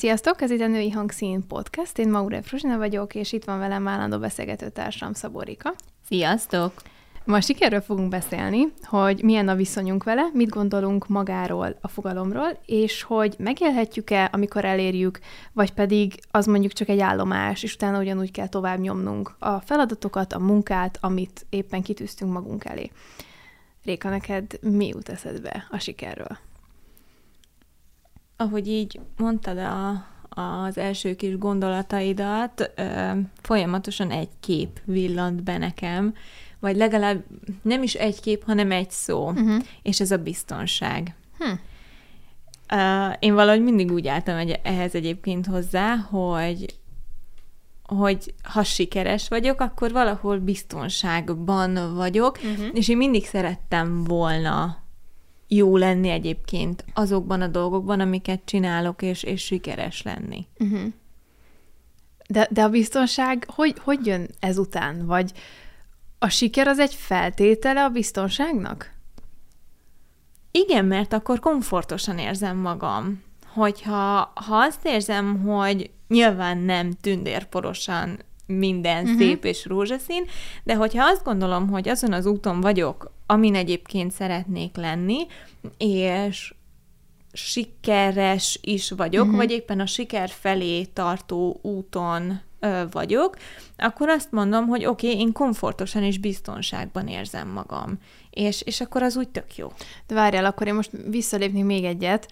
Sziasztok, ez itt a Női Hangszín Podcast, én Maure Fruzsina vagyok, és itt van velem állandó beszélgető társam Szaborika. Sziasztok! Ma sikerről fogunk beszélni, hogy milyen a viszonyunk vele, mit gondolunk magáról, a fogalomról, és hogy megélhetjük-e, amikor elérjük, vagy pedig az mondjuk csak egy állomás, és utána ugyanúgy kell tovább nyomnunk a feladatokat, a munkát, amit éppen kitűztünk magunk elé. Réka, neked mi jut eszedbe a sikerről? Ahogy így mondtad a, az első kis gondolataidat, ö, folyamatosan egy kép villant be nekem, vagy legalább nem is egy kép, hanem egy szó, uh-huh. és ez a biztonság. Hm. Uh, én valahogy mindig úgy álltam egy, ehhez egyébként hozzá, hogy hogy ha sikeres vagyok, akkor valahol biztonságban vagyok, uh-huh. és én mindig szerettem volna jó lenni egyébként azokban a dolgokban, amiket csinálok, és, és sikeres lenni. Uh-huh. De, de a biztonság hogy, hogy jön ezután? Vagy a siker az egy feltétele a biztonságnak? Igen, mert akkor komfortosan érzem magam. Hogyha ha azt érzem, hogy nyilván nem tündérporosan minden uh-huh. szép és rózsaszín, de hogyha azt gondolom, hogy azon az úton vagyok, amin egyébként szeretnék lenni, és sikeres is vagyok, uh-huh. vagy éppen a siker felé tartó úton ö, vagyok, akkor azt mondom, hogy oké, okay, én komfortosan és biztonságban érzem magam. És, és akkor az úgy tök jó. De várjál, akkor én most visszalépni még egyet.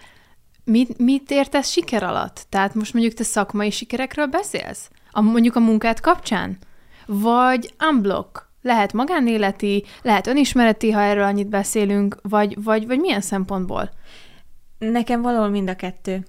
Mit, mit értesz siker alatt? Tehát most mondjuk te szakmai sikerekről beszélsz? A, mondjuk a munkát kapcsán? Vagy unblock? Lehet magánéleti, lehet önismereti, ha erről annyit beszélünk, vagy, vagy, vagy milyen szempontból? Nekem valahol mind a kettő.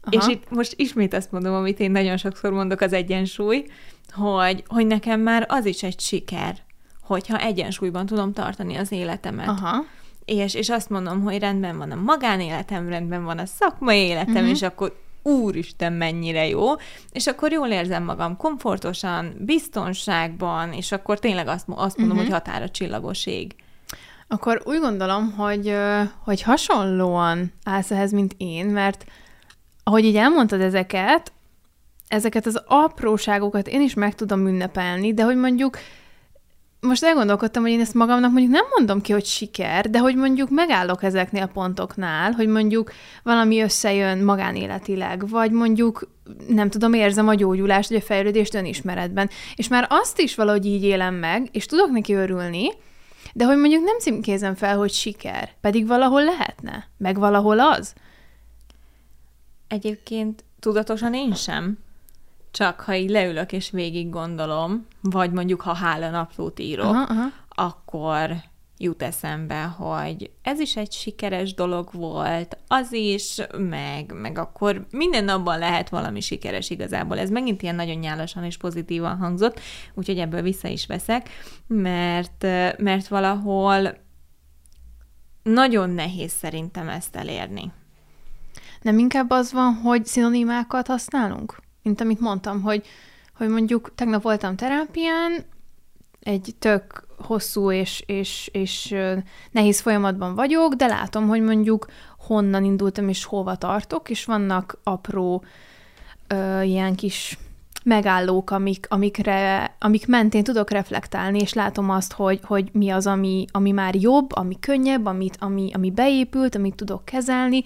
Aha. És itt most ismét azt mondom, amit én nagyon sokszor mondok, az egyensúly, hogy, hogy nekem már az is egy siker, hogyha egyensúlyban tudom tartani az életemet. Aha. És, és azt mondom, hogy rendben van a magánéletem, rendben van a szakmai életem, uh-huh. és akkor úristen, mennyire jó, és akkor jól érzem magam komfortosan, biztonságban, és akkor tényleg azt, azt mondom, uh-huh. hogy határa csillagos ég. Akkor úgy gondolom, hogy, hogy hasonlóan állsz ehhez, mint én, mert ahogy így elmondtad ezeket, ezeket az apróságokat én is meg tudom ünnepelni, de hogy mondjuk most elgondolkodtam, hogy én ezt magamnak mondjuk nem mondom ki, hogy siker, de hogy mondjuk megállok ezeknél a pontoknál, hogy mondjuk valami összejön magánéletileg, vagy mondjuk nem tudom, érzem a gyógyulást, vagy a fejlődést önismeretben. És már azt is valahogy így élem meg, és tudok neki örülni, de hogy mondjuk nem címkézem fel, hogy siker, pedig valahol lehetne, meg valahol az. Egyébként tudatosan én sem. Csak ha így leülök és végig gondolom, vagy mondjuk ha hála naplót írok, aha, aha. akkor jut eszembe, hogy ez is egy sikeres dolog volt, az is, meg, meg akkor minden napban lehet valami sikeres igazából. Ez megint ilyen nagyon nyálasan és pozitívan hangzott, úgyhogy ebből vissza is veszek, mert, mert valahol nagyon nehéz szerintem ezt elérni. Nem inkább az van, hogy szinonimákat használunk? Mint amit mondtam, hogy, hogy mondjuk tegnap voltam terápián, egy tök hosszú és, és, és nehéz folyamatban vagyok, de látom, hogy mondjuk honnan indultam és hova tartok, és vannak apró ö, ilyen kis megállók, amik, amikre, amik mentén tudok reflektálni, és látom azt, hogy, hogy mi az, ami, ami már jobb, ami könnyebb, amit, ami, ami beépült, amit tudok kezelni,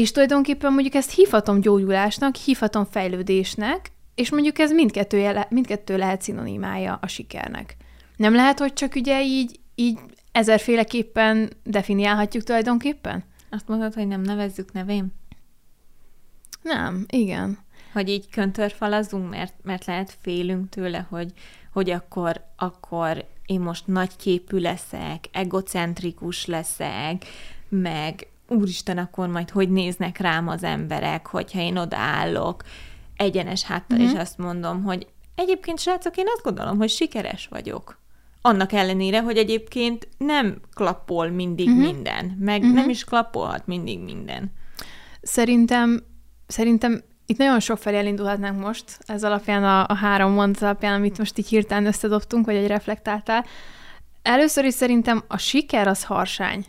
és tulajdonképpen mondjuk ezt hívhatom gyógyulásnak, hívhatom fejlődésnek, és mondjuk ez mindkettő, mindkettő lehet szinonimája a sikernek. Nem lehet, hogy csak ugye így, így ezerféleképpen definiálhatjuk tulajdonképpen? Azt mondod, hogy nem nevezzük nevén? Nem, igen. Hogy így köntörfalazunk, mert, mert lehet félünk tőle, hogy, hogy akkor, akkor én most nagyképű leszek, egocentrikus leszek, meg úristen, akkor majd hogy néznek rám az emberek, hogyha én odaállok egyenes háttal, mm-hmm. és azt mondom, hogy egyébként, srácok, én azt gondolom, hogy sikeres vagyok. Annak ellenére, hogy egyébként nem klappol mindig mm-hmm. minden, meg mm-hmm. nem is klappolhat mindig minden. Szerintem, szerintem itt nagyon sok felé elindulhatnánk most, ez alapján a, a három mondat alapján, amit most így hirtelen összedobtunk, vagy egy reflektáltál. Először is szerintem a siker az harsány.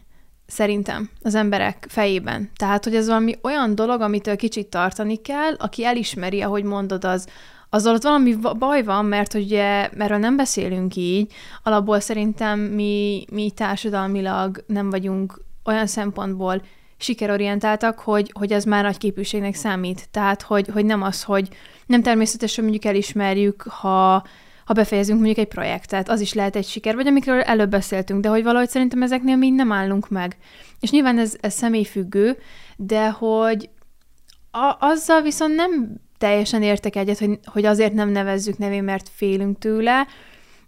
Szerintem az emberek fejében. Tehát, hogy ez valami olyan dolog, amitől kicsit tartani kell, aki elismeri, ahogy mondod, az, azzal ott valami baj van, mert ugye erről nem beszélünk így, alapból szerintem mi, mi társadalmilag nem vagyunk olyan szempontból sikerorientáltak, hogy, hogy ez már nagy képűségnek számít. Tehát, hogy, hogy nem az, hogy nem természetesen mondjuk elismerjük, ha, ha befejezünk mondjuk egy projektet, az is lehet egy siker, vagy amikről előbb beszéltünk, de hogy valahogy szerintem ezeknél mi nem állunk meg. És nyilván ez, ez személyfüggő, de hogy a, azzal viszont nem teljesen értek egyet, hogy, hogy azért nem nevezzük nevén, mert félünk tőle.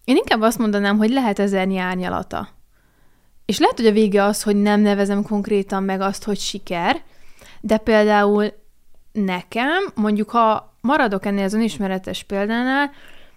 Én inkább azt mondanám, hogy lehet ezernyi árnyalata. És lehet, hogy a vége az, hogy nem nevezem konkrétan meg azt, hogy siker, de például nekem, mondjuk ha maradok ennél az önismeretes példánál,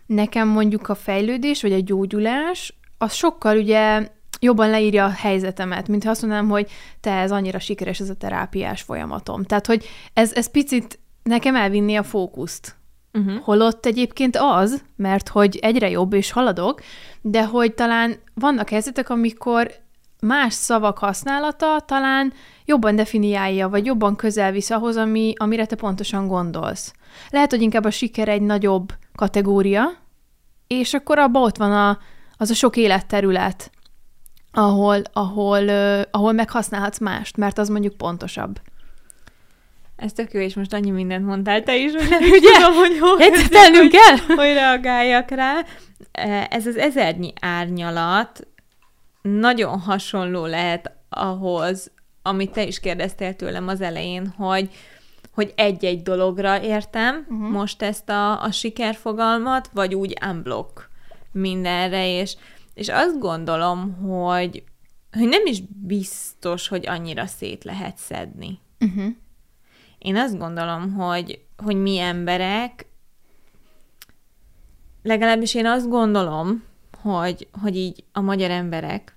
nekem mondjuk a fejlődés, vagy a gyógyulás, az sokkal ugye jobban leírja a helyzetemet, mint ha azt mondanám, hogy te ez annyira sikeres ez a terápiás folyamatom. Tehát, hogy ez, ez picit nekem elvinni a fókuszt. Uh-huh. Holott egyébként az, mert hogy egyre jobb és haladok, de hogy talán vannak helyzetek, amikor más szavak használata talán jobban definiálja, vagy jobban közel visz ahhoz, ami, amire te pontosan gondolsz. Lehet, hogy inkább a siker egy nagyobb kategória, és akkor abban ott van a, az a sok életterület, ahol, ahol, uh, ahol meghasználhatsz mást, mert az mondjuk pontosabb. Ez tök jó, és most annyi mindent mondtál te is, hogy nem Ugye? tudom, hogy hol hogy, kell. hogy reagáljak rá. Ez az ezernyi árnyalat nagyon hasonló lehet ahhoz, amit te is kérdeztél tőlem az elején, hogy, hogy egy-egy dologra értem uh-huh. most ezt a, a sikerfogalmat, vagy úgy unblock mindenre, és, és azt gondolom, hogy, hogy nem is biztos, hogy annyira szét lehet szedni. Uh-huh. Én azt gondolom, hogy, hogy mi emberek, legalábbis én azt gondolom, hogy, hogy így a magyar emberek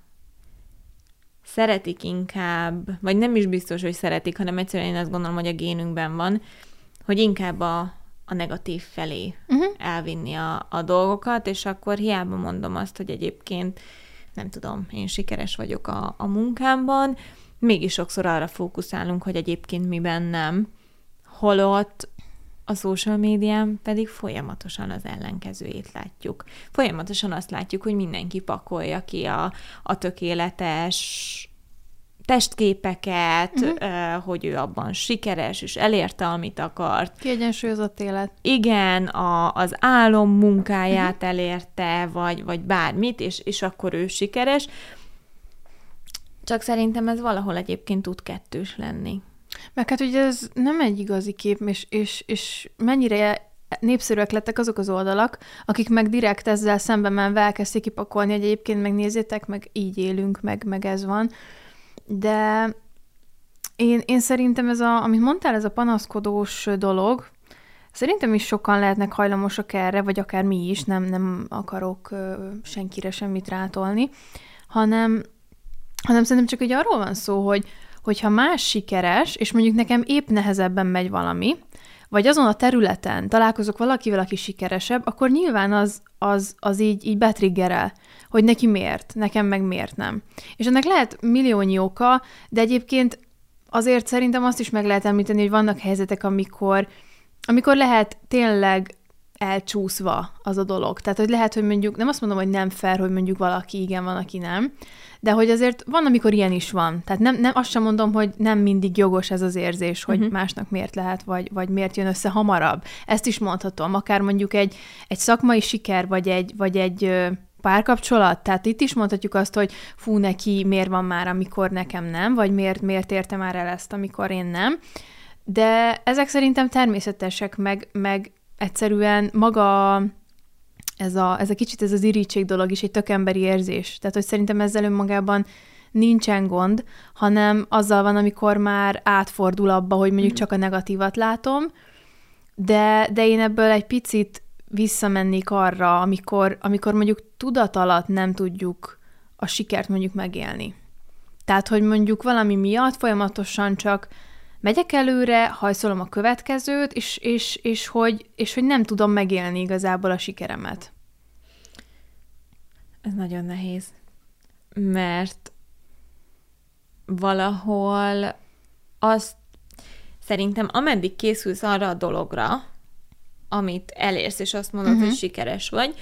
szeretik inkább, vagy nem is biztos, hogy szeretik, hanem egyszerűen én azt gondolom, hogy a génünkben van, hogy inkább a, a negatív felé uh-huh. elvinni a, a dolgokat, és akkor hiába mondom azt, hogy egyébként nem tudom, én sikeres vagyok a, a munkámban, mégis sokszor arra fókuszálunk, hogy egyébként miben nem, holott a social médián pedig folyamatosan az ellenkezőjét látjuk. Folyamatosan azt látjuk, hogy mindenki pakolja ki a, a tökéletes testképeket, uh-huh. hogy ő abban sikeres, és elérte, amit akart. Kiegyensúlyozott élet. Igen, a, az álom munkáját uh-huh. elérte, vagy, vagy bármit, és, és akkor ő sikeres. Csak szerintem ez valahol egyébként tud kettős lenni. Meg hát ugye ez nem egy igazi kép, és, és, és mennyire népszerűek lettek azok az oldalak, akik meg direkt ezzel szemben menve elkezdték kipakolni, hogy egyébként megnézzétek, meg így élünk, meg, meg ez van. De én, én szerintem ez a, amit mondtál, ez a panaszkodós dolog, szerintem is sokan lehetnek hajlamosak erre, vagy akár mi is, nem, nem akarok senkire semmit rátolni, hanem, hanem szerintem csak hogy arról van szó, hogy, hogyha más sikeres, és mondjuk nekem épp nehezebben megy valami, vagy azon a területen találkozok valakivel, aki sikeresebb, akkor nyilván az, az, az így, így betriggerel, hogy neki miért, nekem meg miért nem. És ennek lehet milliónyi oka, de egyébként azért szerintem azt is meg lehet említeni, hogy vannak helyzetek, amikor, amikor lehet tényleg elcsúszva az a dolog. Tehát, hogy lehet, hogy mondjuk, nem azt mondom, hogy nem fair, hogy mondjuk valaki igen, van, aki nem, de hogy azért van, amikor ilyen is van. Tehát nem, nem azt sem mondom, hogy nem mindig jogos ez az érzés, hogy uh-huh. másnak miért lehet, vagy, vagy miért jön össze hamarabb. Ezt is mondhatom, akár mondjuk egy, egy szakmai siker, vagy egy, vagy egy párkapcsolat, tehát itt is mondhatjuk azt, hogy fú, neki miért van már, amikor nekem nem, vagy miért, miért érte már el ezt, amikor én nem. De ezek szerintem természetesek, meg, meg egyszerűen maga ez a, ez a kicsit ez az irítség dolog is egy tök emberi érzés. Tehát, hogy szerintem ezzel önmagában nincsen gond, hanem azzal van, amikor már átfordul abba, hogy mondjuk mm. csak a negatívat látom, de, de én ebből egy picit visszamennék arra, amikor, amikor mondjuk tudat alatt nem tudjuk a sikert mondjuk megélni. Tehát, hogy mondjuk valami miatt folyamatosan csak megyek előre, hajszolom a következőt, és, és, és, hogy, és hogy nem tudom megélni igazából a sikeremet. Ez nagyon nehéz. Mert valahol azt szerintem ameddig készülsz arra a dologra, amit elérsz, és azt mondod, uh-huh. hogy sikeres vagy,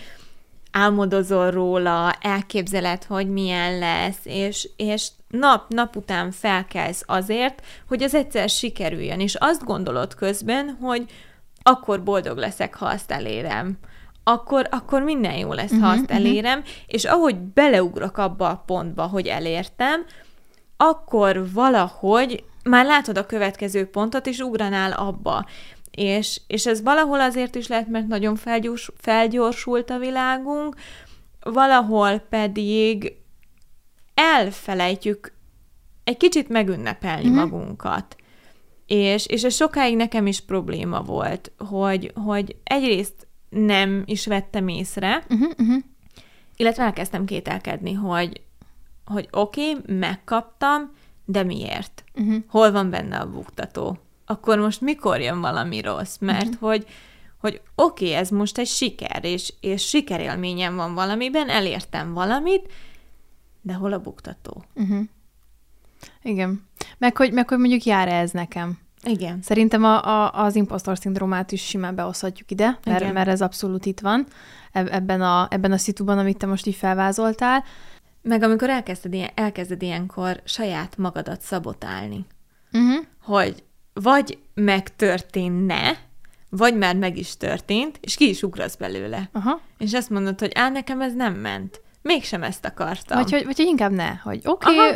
álmodozol róla, elképzeled, hogy milyen lesz, és, és nap, nap után felkelsz azért, hogy az egyszer sikerüljön, és azt gondolod közben, hogy akkor boldog leszek, ha azt elérem. Akkor, akkor minden jó lesz, uh-huh, ha azt elérem, uh-huh. és ahogy beleugrok abba a pontba, hogy elértem, akkor valahogy már látod a következő pontot, és ugranál abba. És, és ez valahol azért is lehet, mert nagyon felgyors, felgyorsult a világunk, valahol pedig elfelejtjük egy kicsit megünnepelni mm-hmm. magunkat. És, és ez sokáig nekem is probléma volt, hogy, hogy egyrészt nem is vettem észre, uh-huh, uh-huh. illetve elkezdtem kételkedni, hogy, hogy oké, okay, megkaptam, de miért? Uh-huh. Hol van benne a buktató? Akkor most mikor jön valami rossz? Mert uh-huh. hogy, hogy oké, okay, ez most egy siker, és, és sikerélményem van valamiben, elértem valamit, de hol a buktató? Uh-huh. Igen. Meg hogy, meg hogy mondjuk jár ez nekem. Igen. Szerintem a, a, az impostor szindrómát is simán behozhatjuk ide, mert, mert ez abszolút itt van ebben a, ebben a szituban, amit te most így felvázoltál. Meg amikor elkezded, ilyen, elkezded ilyenkor saját magadat szabotálni, uh-huh. hogy vagy megtörténne, vagy már meg is történt, és ki is ugrasz belőle. Aha. És azt mondod, hogy á, nekem ez nem ment mégsem ezt akartam. Vagy hogy, vagy hogy inkább ne, hogy oké, okay,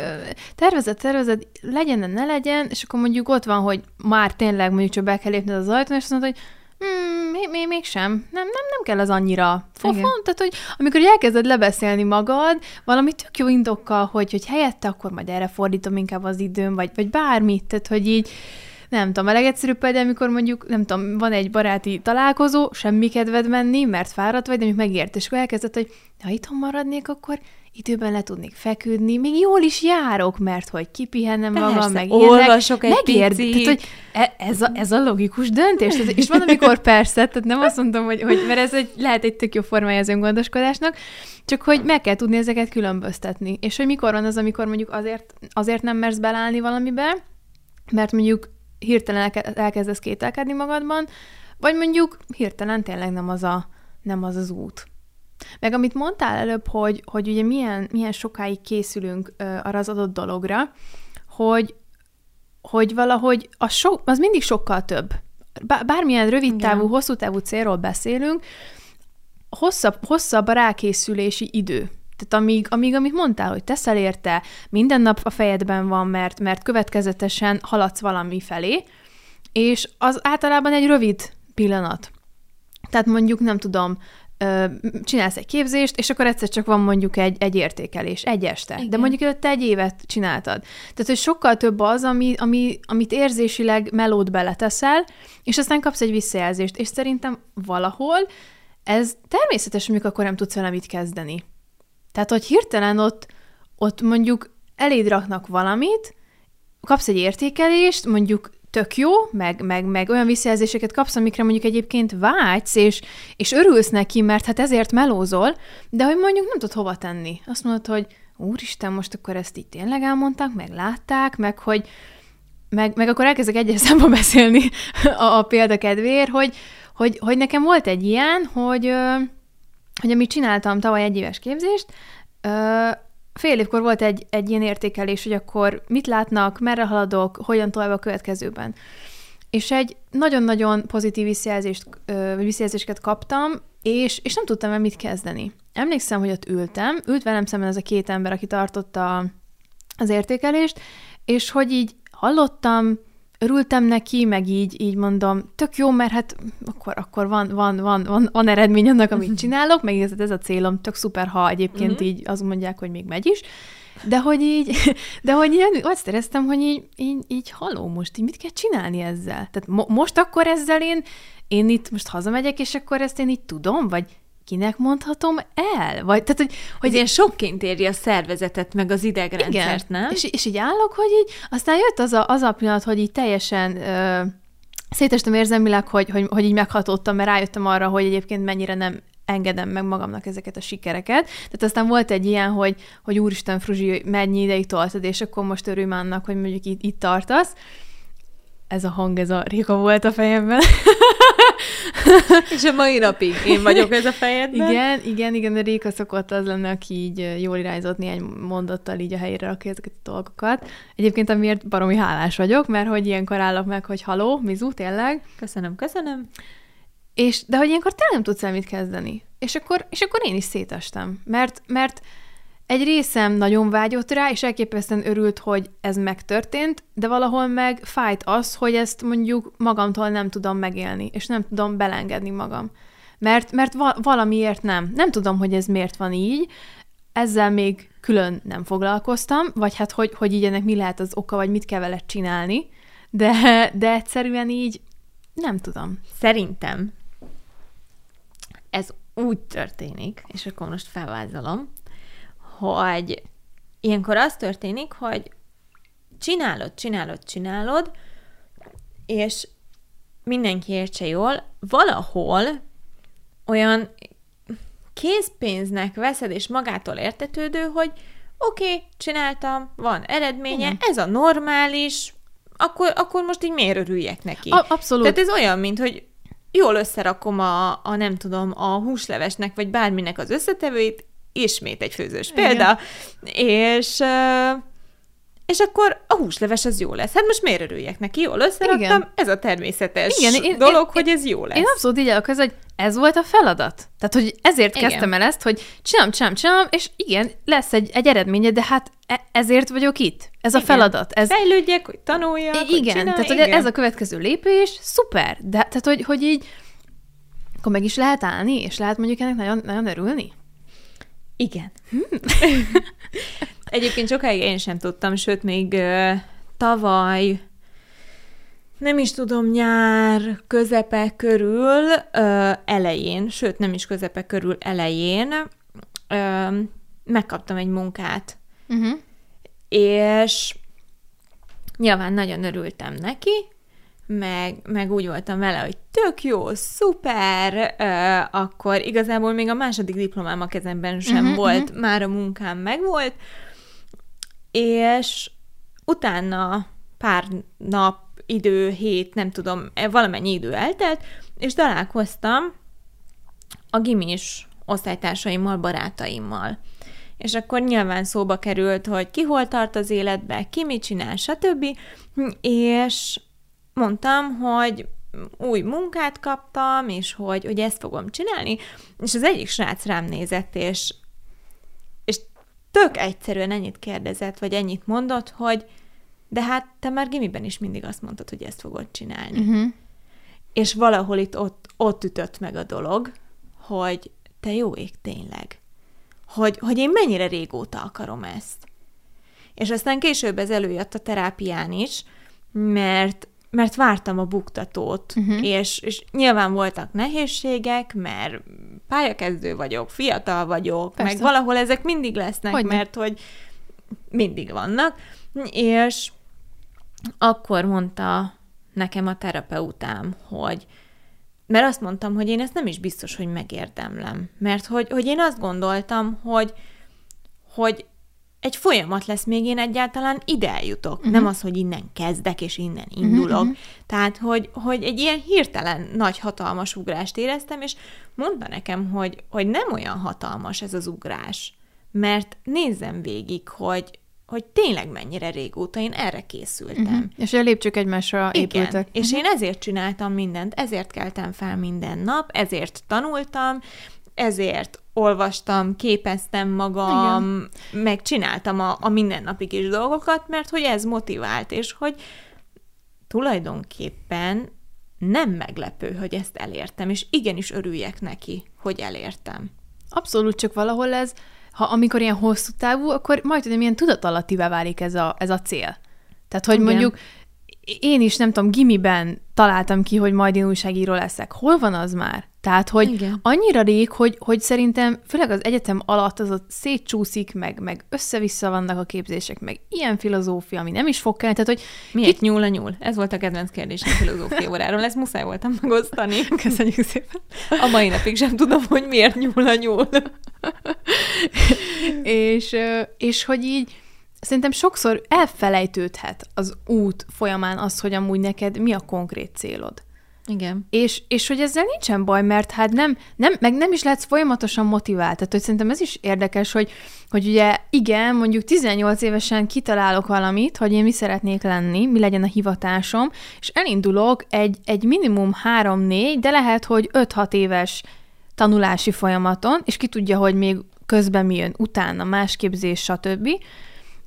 tervezed, tervezed, legyen, ne legyen, és akkor mondjuk ott van, hogy már tényleg mondjuk csak be kell lépned az ajtón, és azt mondod, hogy hmm, még, még, mégsem, nem, nem, nem kell az annyira fofon, tehát hogy amikor elkezded lebeszélni magad, valami tök jó indokkal, hogy, hogy helyette akkor majd erre fordítom inkább az időm, vagy, vagy bármit, tehát hogy így nem tudom, a legegyszerűbb például, amikor mondjuk, nem tudom, van egy baráti találkozó, semmi kedved menni, mert fáradt vagy, de még megért, és akkor elkezdett, hogy ha itthon maradnék, akkor időben le tudnék feküdni, még jól is járok, mert hogy kipihennem Persze, magam, meg olvasok egy megérd, picit. Tehát, hogy e, ez, a, ez a logikus döntés. Tehát, és van, amikor persze, tehát nem azt mondom, hogy, hogy mert ez egy, lehet egy tök jó formája az öngondoskodásnak, csak hogy meg kell tudni ezeket különböztetni. És hogy mikor van az, amikor mondjuk azért, azért nem mersz belállni valamibe, mert mondjuk hirtelen elkezdesz kételkedni magadban, vagy mondjuk hirtelen tényleg nem az a, nem az, az út. Meg amit mondtál előbb, hogy, hogy ugye milyen, milyen sokáig készülünk arra az adott dologra, hogy, hogy valahogy az, so, az mindig sokkal több. Bármilyen rövid távú, hosszú távú célról beszélünk, hosszabb, hosszabb a rákészülési idő. Tehát amíg, amíg, amit mondtál, hogy teszel érte, minden nap a fejedben van, mert, mert következetesen haladsz valami felé, és az általában egy rövid pillanat. Tehát mondjuk, nem tudom, csinálsz egy képzést, és akkor egyszer csak van mondjuk egy, egy értékelés, egy este. Igen. De mondjuk előtte egy évet csináltad. Tehát, hogy sokkal több az, ami, ami, amit érzésileg melód beleteszel, és aztán kapsz egy visszajelzést. És szerintem valahol ez természetes, amikor akkor nem tudsz vele mit kezdeni. Tehát, hogy hirtelen ott, ott mondjuk eléd raknak valamit, kapsz egy értékelést, mondjuk tök jó, meg, meg, meg olyan visszajelzéseket kapsz, amikre mondjuk egyébként vágysz, és, és örülsz neki, mert hát ezért melózol, de hogy mondjuk nem tudod hova tenni. Azt mondod, hogy úristen, most akkor ezt így tényleg elmondták, meg látták, meg hogy meg, meg akkor elkezdek egyes számba beszélni a, a példa hogy, hogy, hogy nekem volt egy ilyen, hogy hogy amit csináltam tavaly egy éves képzést, fél évkor volt egy, egy ilyen értékelés, hogy akkor mit látnak, merre haladok, hogyan tovább a következőben. És egy nagyon-nagyon pozitív visszajelzést, visszajelzéseket kaptam, és, és nem tudtam el mit kezdeni. Emlékszem, hogy ott ültem, ült velem szemben ez a két ember, aki tartotta az értékelést, és hogy így hallottam, örültem neki, meg így, így mondom, tök jó, mert hát akkor, akkor van, van, van, van, van eredmény annak, amit csinálok, meg ez, ez a célom, tök szuper, ha egyébként uh-huh. így azt mondják, hogy még megy is. De hogy így, de hogy így azt éreztem, hogy így, így, így haló, most így mit kell csinálni ezzel? Tehát mo- most akkor ezzel én, én itt most hazamegyek, és akkor ezt én így tudom, vagy kinek mondhatom el? Vagy, tehát, hogy, hogy ilyen sokként éri a szervezetet, meg az idegrendszert, igen. nem? És, és így állok, hogy így, aztán jött az a, az a pillanat, hogy így teljesen ö, szétestem érzelmileg, hogy, hogy, hogy így meghatottam, mert rájöttem arra, hogy egyébként mennyire nem engedem meg magamnak ezeket a sikereket. Tehát aztán volt egy ilyen, hogy, hogy úristen, Fruzsi, mennyi ideig toltad, és akkor most örülj annak, hogy mondjuk itt, itt tartasz. Ez a hang, ez a Réka volt a fejemben. És a mai napig én vagyok ez a fejedben. Igen, igen, igen, a Réka szokott az lenne, aki így jól irányzott néhány mondattal így a helyére rakja ezeket a dolgokat. Egyébként amiért baromi hálás vagyok, mert hogy ilyenkor állok meg, hogy haló, Mizu, tényleg. Köszönöm, köszönöm. És, de hogy ilyenkor tényleg nem tudsz el mit kezdeni. És akkor, és akkor én is szétestem. Mert, mert egy részem nagyon vágyott rá, és elképesztően örült, hogy ez megtörtént, de valahol meg fájt az, hogy ezt mondjuk magamtól nem tudom megélni, és nem tudom belengedni magam. Mert, mert va- valamiért nem. Nem tudom, hogy ez miért van így, ezzel még külön nem foglalkoztam, vagy hát, hogy, hogy így ennek mi lehet az oka, vagy mit kell vele csinálni, de, de egyszerűen így nem tudom. Szerintem ez úgy történik, és akkor most felvázolom, hogy ilyenkor az történik, hogy csinálod, csinálod, csinálod, és mindenki értse jól, valahol olyan készpénznek veszed, és magától értetődő, hogy oké, okay, csináltam, van eredménye, Igen. ez a normális, akkor, akkor most így miért örüljek neki? A- abszolút. Tehát ez olyan, mint hogy jól összerakom a, a nem tudom, a húslevesnek, vagy bárminek az összetevőit, ismét egy főzős példa, és és akkor a húsleves az jó lesz. Hát most miért örüljek neki? Jól összeraktam, Igen. ez a természetes Igen, én, dolog, én, hogy ez jó lesz. Én abszolút így állok, ez, hogy ez volt a feladat. Tehát, hogy ezért igen. kezdtem el ezt, hogy csinálom, csinálom, csinálom, és igen, lesz egy, egy eredménye, de hát e- ezért vagyok itt. Ez igen. a feladat. Ez... Fejlődjek, hogy tanuljak, Igen, hogy csinálj, tehát, igen. hogy ez a következő lépés, szuper. De tehát, hogy, hogy így akkor meg is lehet állni, és lehet mondjuk ennek nagyon, nagyon örülni. Igen. Egyébként sokáig én sem tudtam, sőt, még uh, tavaly, nem is tudom, nyár közepe körül, elején, sőt, nem is közepe körül, elején uh, megkaptam egy munkát. Uh-huh. És nyilván nagyon örültem neki, meg, meg úgy voltam vele, hogy tök jó, szuper, uh, akkor igazából még a második diplomám a kezemben sem uh-huh, volt, uh-huh. már a munkám megvolt, és utána pár nap, idő, hét, nem tudom, e, valamennyi idő eltelt, és találkoztam a gimis osztálytársaimmal, barátaimmal. És akkor nyilván szóba került, hogy ki hol tart az életbe, ki mit csinál, stb. És mondtam, hogy új munkát kaptam, és hogy, hogy ezt fogom csinálni, és az egyik srác rám nézett, és, és tök egyszerűen ennyit kérdezett, vagy ennyit mondott, hogy de hát te már gimiben is mindig azt mondtad, hogy ezt fogod csinálni. Uh-huh. És valahol itt ott, ott ütött meg a dolog, hogy te jó ég tényleg. Hogy, hogy én mennyire régóta akarom ezt. És aztán később ez előjött a terápián is, mert mert vártam a buktatót, uh-huh. és, és nyilván voltak nehézségek, mert pályakezdő vagyok, fiatal vagyok, Persze. meg valahol ezek mindig lesznek, Hogyne. mert hogy mindig vannak, és akkor mondta nekem a terapeutám, hogy mert azt mondtam, hogy én ezt nem is biztos, hogy megérdemlem. Mert hogy, hogy én azt gondoltam, hogy, hogy egy folyamat lesz, még én egyáltalán ide eljutok. Uh-huh. Nem az, hogy innen kezdek, és innen mhm, indulok. Uh-huh. Tehát, hogy, hogy egy ilyen hirtelen nagy, hatalmas ugrást éreztem, és mondta nekem, hogy, hogy nem olyan hatalmas ez az ugrás. Mert nézzem végig, hogy, hogy tényleg mennyire régóta én erre készültem. Uh-huh. És a lépcsők egymásra Igen. épültek. És uh-huh. én ezért csináltam mindent, ezért keltem fel minden nap, ezért tanultam, ezért olvastam, képeztem magam, Igen. meg csináltam a, a mindennapi kis dolgokat, mert hogy ez motivált, és hogy tulajdonképpen nem meglepő, hogy ezt elértem, és igenis örüljek neki, hogy elértem. Abszolút, csak valahol ez, ha amikor ilyen hosszú távú, akkor majd ilyen tudatalattivá válik ez a, ez a cél. Tehát, hogy Igen. mondjuk én is, nem tudom, gimiben találtam ki, hogy majd én újságíró leszek. Hol van az már? Tehát, hogy Igen. annyira rég, hogy, hogy szerintem főleg az egyetem alatt az ott szétcsúszik, meg, meg össze-vissza vannak a képzések, meg ilyen filozófia, ami nem is fog kelleni. Tehát, hogy Miért nyúl a nyúl? Ez volt a kedvenc kérdésem filozófia óráról, ezt muszáj voltam megosztani. köszönjük szépen. A mai napig sem tudom, hogy miért nyúl a nyúl. és, és hogy így szerintem sokszor elfelejtődhet az út folyamán az, hogy amúgy neked mi a konkrét célod. Igen. És, és hogy ezzel nincsen baj, mert hát nem, nem, meg nem is lehetsz folyamatosan motivált. Tehát, hogy szerintem ez is érdekes, hogy, hogy ugye igen, mondjuk 18 évesen kitalálok valamit, hogy én mi szeretnék lenni, mi legyen a hivatásom, és elindulok egy, egy minimum 3-4, de lehet, hogy 5-6 éves tanulási folyamaton, és ki tudja, hogy még közben mi jön utána, más képzés, stb.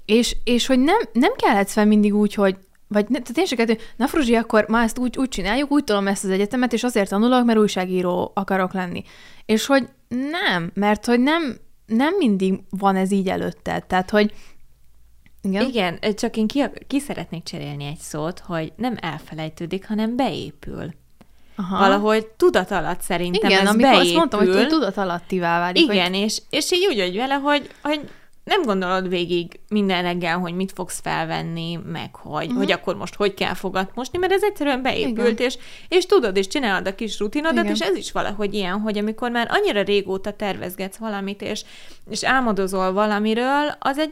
És, és hogy nem, nem kellhetsz fel mindig úgy, hogy vagy ne, se kettő, na Fruzsi, akkor ma ezt úgy, úgy csináljuk, úgy tolom ezt az egyetemet, és azért tanulok, mert újságíró akarok lenni. És hogy nem, mert hogy nem, nem mindig van ez így előtted. Tehát, hogy igen. Igen, csak én ki, ki szeretnék cserélni egy szót, hogy nem elfelejtődik, hanem beépül. Aha. Valahogy tudat alatt szerintem Igen, ez amikor beépül. azt mondtam, hogy tu- tudat alattivá válik. Igen, Hogy, és, és így úgy vagy vele, hogy, hogy nem gondolod végig minden reggel, hogy mit fogsz felvenni, meg hogy, uh-huh. hogy akkor most hogy kell fogat mosni, mert ez egyszerűen beépült, és, és tudod, és csinálod a kis rutinodat, Igen. és ez is valahogy ilyen, hogy amikor már annyira régóta tervezgetsz valamit, és, és álmodozol valamiről, az egy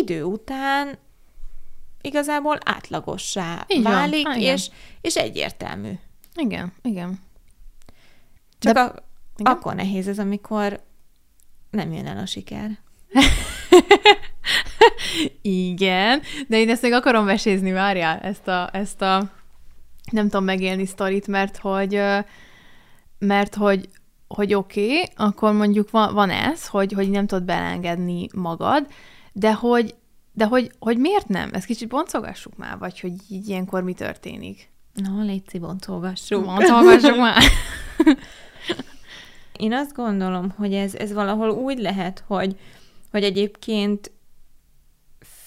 idő után igazából átlagossá Így van. válik, igen. és, és egyértelmű. igen, igen. Csak De- a, igen. akkor nehéz ez, amikor nem jön el a siker. Igen, de én ezt még akarom vesézni, várjál, ezt a, ezt a nem tudom megélni sztorit, mert hogy, mert hogy, hogy oké, okay, akkor mondjuk van, van ez, hogy, hogy nem tudod belengedni magad, de hogy, de hogy, hogy miért nem? Ezt kicsit boncolgassuk már, vagy hogy így ilyenkor mi történik. Na, légy szívoncolgassuk. Boncolgassuk már. Én azt gondolom, hogy ez, ez valahol úgy lehet, hogy, hogy egyébként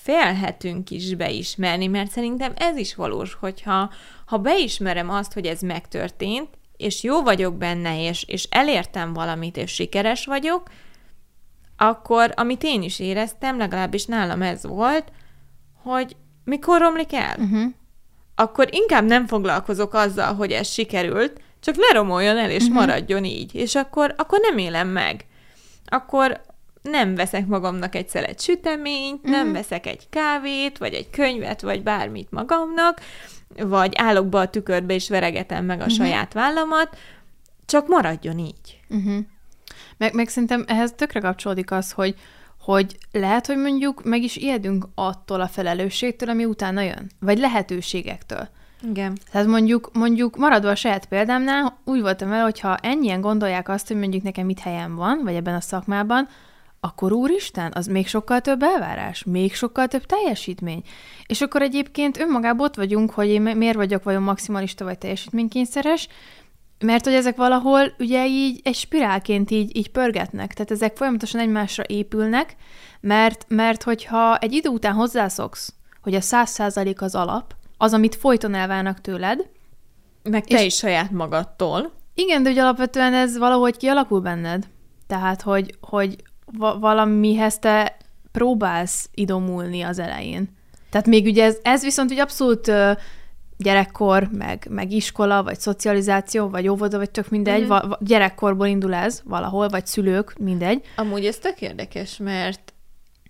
félhetünk is beismerni, mert szerintem ez is valós, hogyha ha beismerem azt, hogy ez megtörtént, és jó vagyok benne, és, és elértem valamit, és sikeres vagyok, akkor, amit én is éreztem, legalábbis nálam ez volt, hogy mikor romlik el? Uh-huh. akkor inkább nem foglalkozok azzal, hogy ez sikerült, csak ne romoljon el, és uh-huh. maradjon így. És akkor, akkor nem élem meg. Akkor nem veszek magamnak egy szelet süteményt, uh-huh. nem veszek egy kávét, vagy egy könyvet, vagy bármit magamnak, vagy állok be a tükörbe, és veregetem meg a uh-huh. saját vállamat, csak maradjon így. Uh-huh. Meg, meg szerintem ehhez tökre kapcsolódik az, hogy, hogy lehet, hogy mondjuk meg is ijedünk attól a felelősségtől, ami utána jön. Vagy lehetőségektől. Igen. Tehát mondjuk, mondjuk maradva a saját példámnál, úgy voltam vele, hogyha ennyien gondolják azt, hogy mondjuk nekem mit helyem van, vagy ebben a szakmában, akkor úristen, az még sokkal több elvárás, még sokkal több teljesítmény. És akkor egyébként önmagában ott vagyunk, hogy én miért vagyok vajon maximalista vagy teljesítménykényszeres, mert hogy ezek valahol ugye így egy spirálként így, így pörgetnek, tehát ezek folyamatosan egymásra épülnek, mert, mert hogyha egy idő után hozzászoksz, hogy a száz százalék az alap, az, amit folyton elvárnak tőled, Meg te És- is saját magadtól. igen, de hogy alapvetően ez valahogy kialakul benned. Tehát, hogy, hogy va- valamihez te próbálsz idomulni az elején. Tehát még ugye ez, ez viszont ugye abszolút ö, gyerekkor, meg, meg iskola, vagy szocializáció, vagy óvoda, vagy tök mindegy, Mhm. va- va- gyerekkorból indul ez valahol, vagy szülők, mindegy. Amúgy ez tök érdekes, mert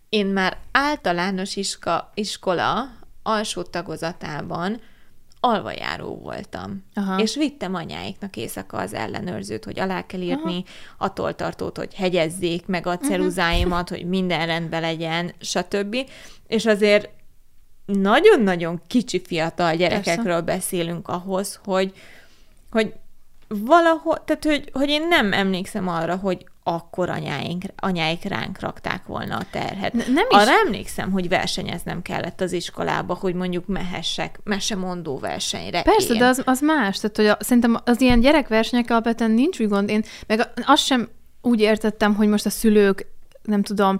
én már általános iska, iskola alsó tagozatában alvajáró voltam. Aha. És vittem anyáiknak éjszaka az ellenőrzőt, hogy alá kell írni Aha. attól tartót, hogy hegyezzék meg a ceruzáimat, hogy minden rendben legyen, stb. És azért nagyon-nagyon kicsi fiatal gyerekekről beszélünk ahhoz, hogy, hogy valahol, tehát hogy, hogy én nem emlékszem arra, hogy akkor anyáink, anyáik ránk rakták volna a terhet. Ne- nem is- Arra emlékszem, hogy versenyeznem kellett az iskolába, hogy mondjuk mehessek mesemondó versenyre. Persze, én. de az, az más. Tehát, hogy a, szerintem az ilyen gyerekversenyek alapvetően nincs úgy gond. Én meg azt sem úgy értettem, hogy most a szülők, nem tudom,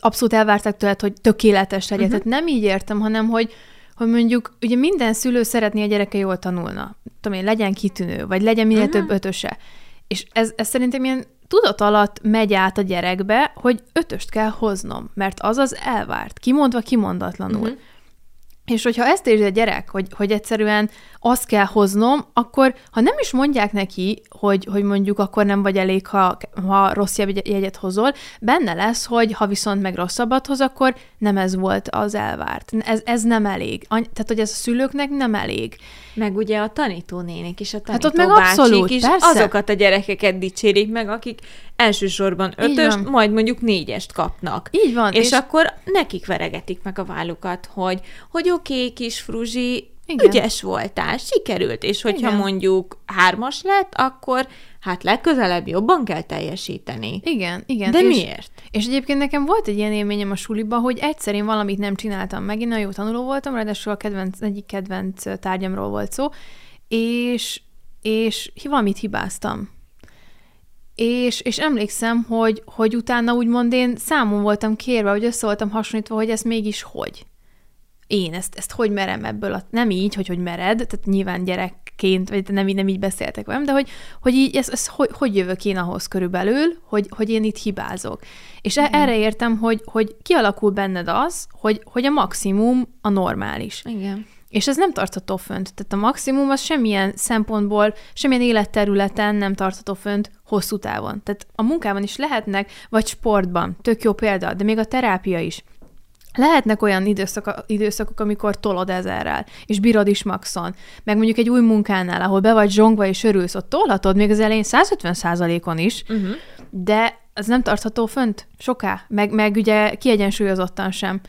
abszolút elvárták tőled, hogy tökéletes legyél. Uh-huh. Tehát nem így értem, hanem hogy, hogy mondjuk ugye minden szülő szeretné a gyereke jól tanulna. Tudom én, legyen kitűnő, vagy legyen minél uh-huh. több ötöse. És ez, ez szerintem ilyen tudat alatt megy át a gyerekbe, hogy ötöst kell hoznom, mert az az elvárt, kimondva kimondatlanul. Uh-huh. És hogyha ezt érzi a gyerek, hogy, hogy egyszerűen azt kell hoznom, akkor ha nem is mondják neki, hogy, hogy mondjuk akkor nem vagy elég, ha, ha rossz jegyet hozol, benne lesz, hogy ha viszont meg rosszabbat hoz, akkor nem ez volt az elvárt. Ez, ez nem elég. Tehát, hogy ez a szülőknek nem elég. Meg ugye a tanítónénik is, a tanító hát ott meg abszolút, is persze. azokat a gyerekeket dicsérik meg, akik elsősorban ötöst, majd mondjuk négyest kapnak. Így van. És, és akkor nekik veregetik meg a vállukat, hogy, hogy oké, okay, kis Fruzsi, igen. ügyes voltál, sikerült, és hogyha Igen. mondjuk hármas lett, akkor hát legközelebb jobban kell teljesíteni. Igen, igen. De és, miért? És egyébként nekem volt egy ilyen élményem a suliban, hogy egyszer én valamit nem csináltam meg, én nagyon jó tanuló voltam, ráadásul a kedvenc, egyik kedvenc tárgyamról volt szó, és, és valamit hibáztam. És, és emlékszem, hogy, hogy utána úgymond én számon voltam kérve, hogy össze voltam hasonlítva, hogy ez mégis hogy én ezt, ezt hogy merem ebből, a, nem így, hogy hogy mered, tehát nyilván gyerekként, vagy nem, nem így beszéltek velem, de hogy, hogy így, ez, ez hogy, hogy jövök én ahhoz körülbelül, hogy, hogy én itt hibázok. És mm. erre értem, hogy, hogy kialakul benned az, hogy, hogy a maximum a normális. Igen. És ez nem tartható fönt. Tehát a maximum az semmilyen szempontból, semmilyen életterületen nem tartható fönt hosszú távon. Tehát a munkában is lehetnek, vagy sportban, tök jó példa, de még a terápia is. Lehetnek olyan időszak, időszakok, amikor tolod ezerrel, és bírod is maxon. Meg mondjuk egy új munkánál, ahol be vagy zsongva és örülsz, ott tolhatod még az elején 150% on is, uh-huh. de ez nem tartható fönt soká, meg, meg ugye kiegyensúlyozottan sem.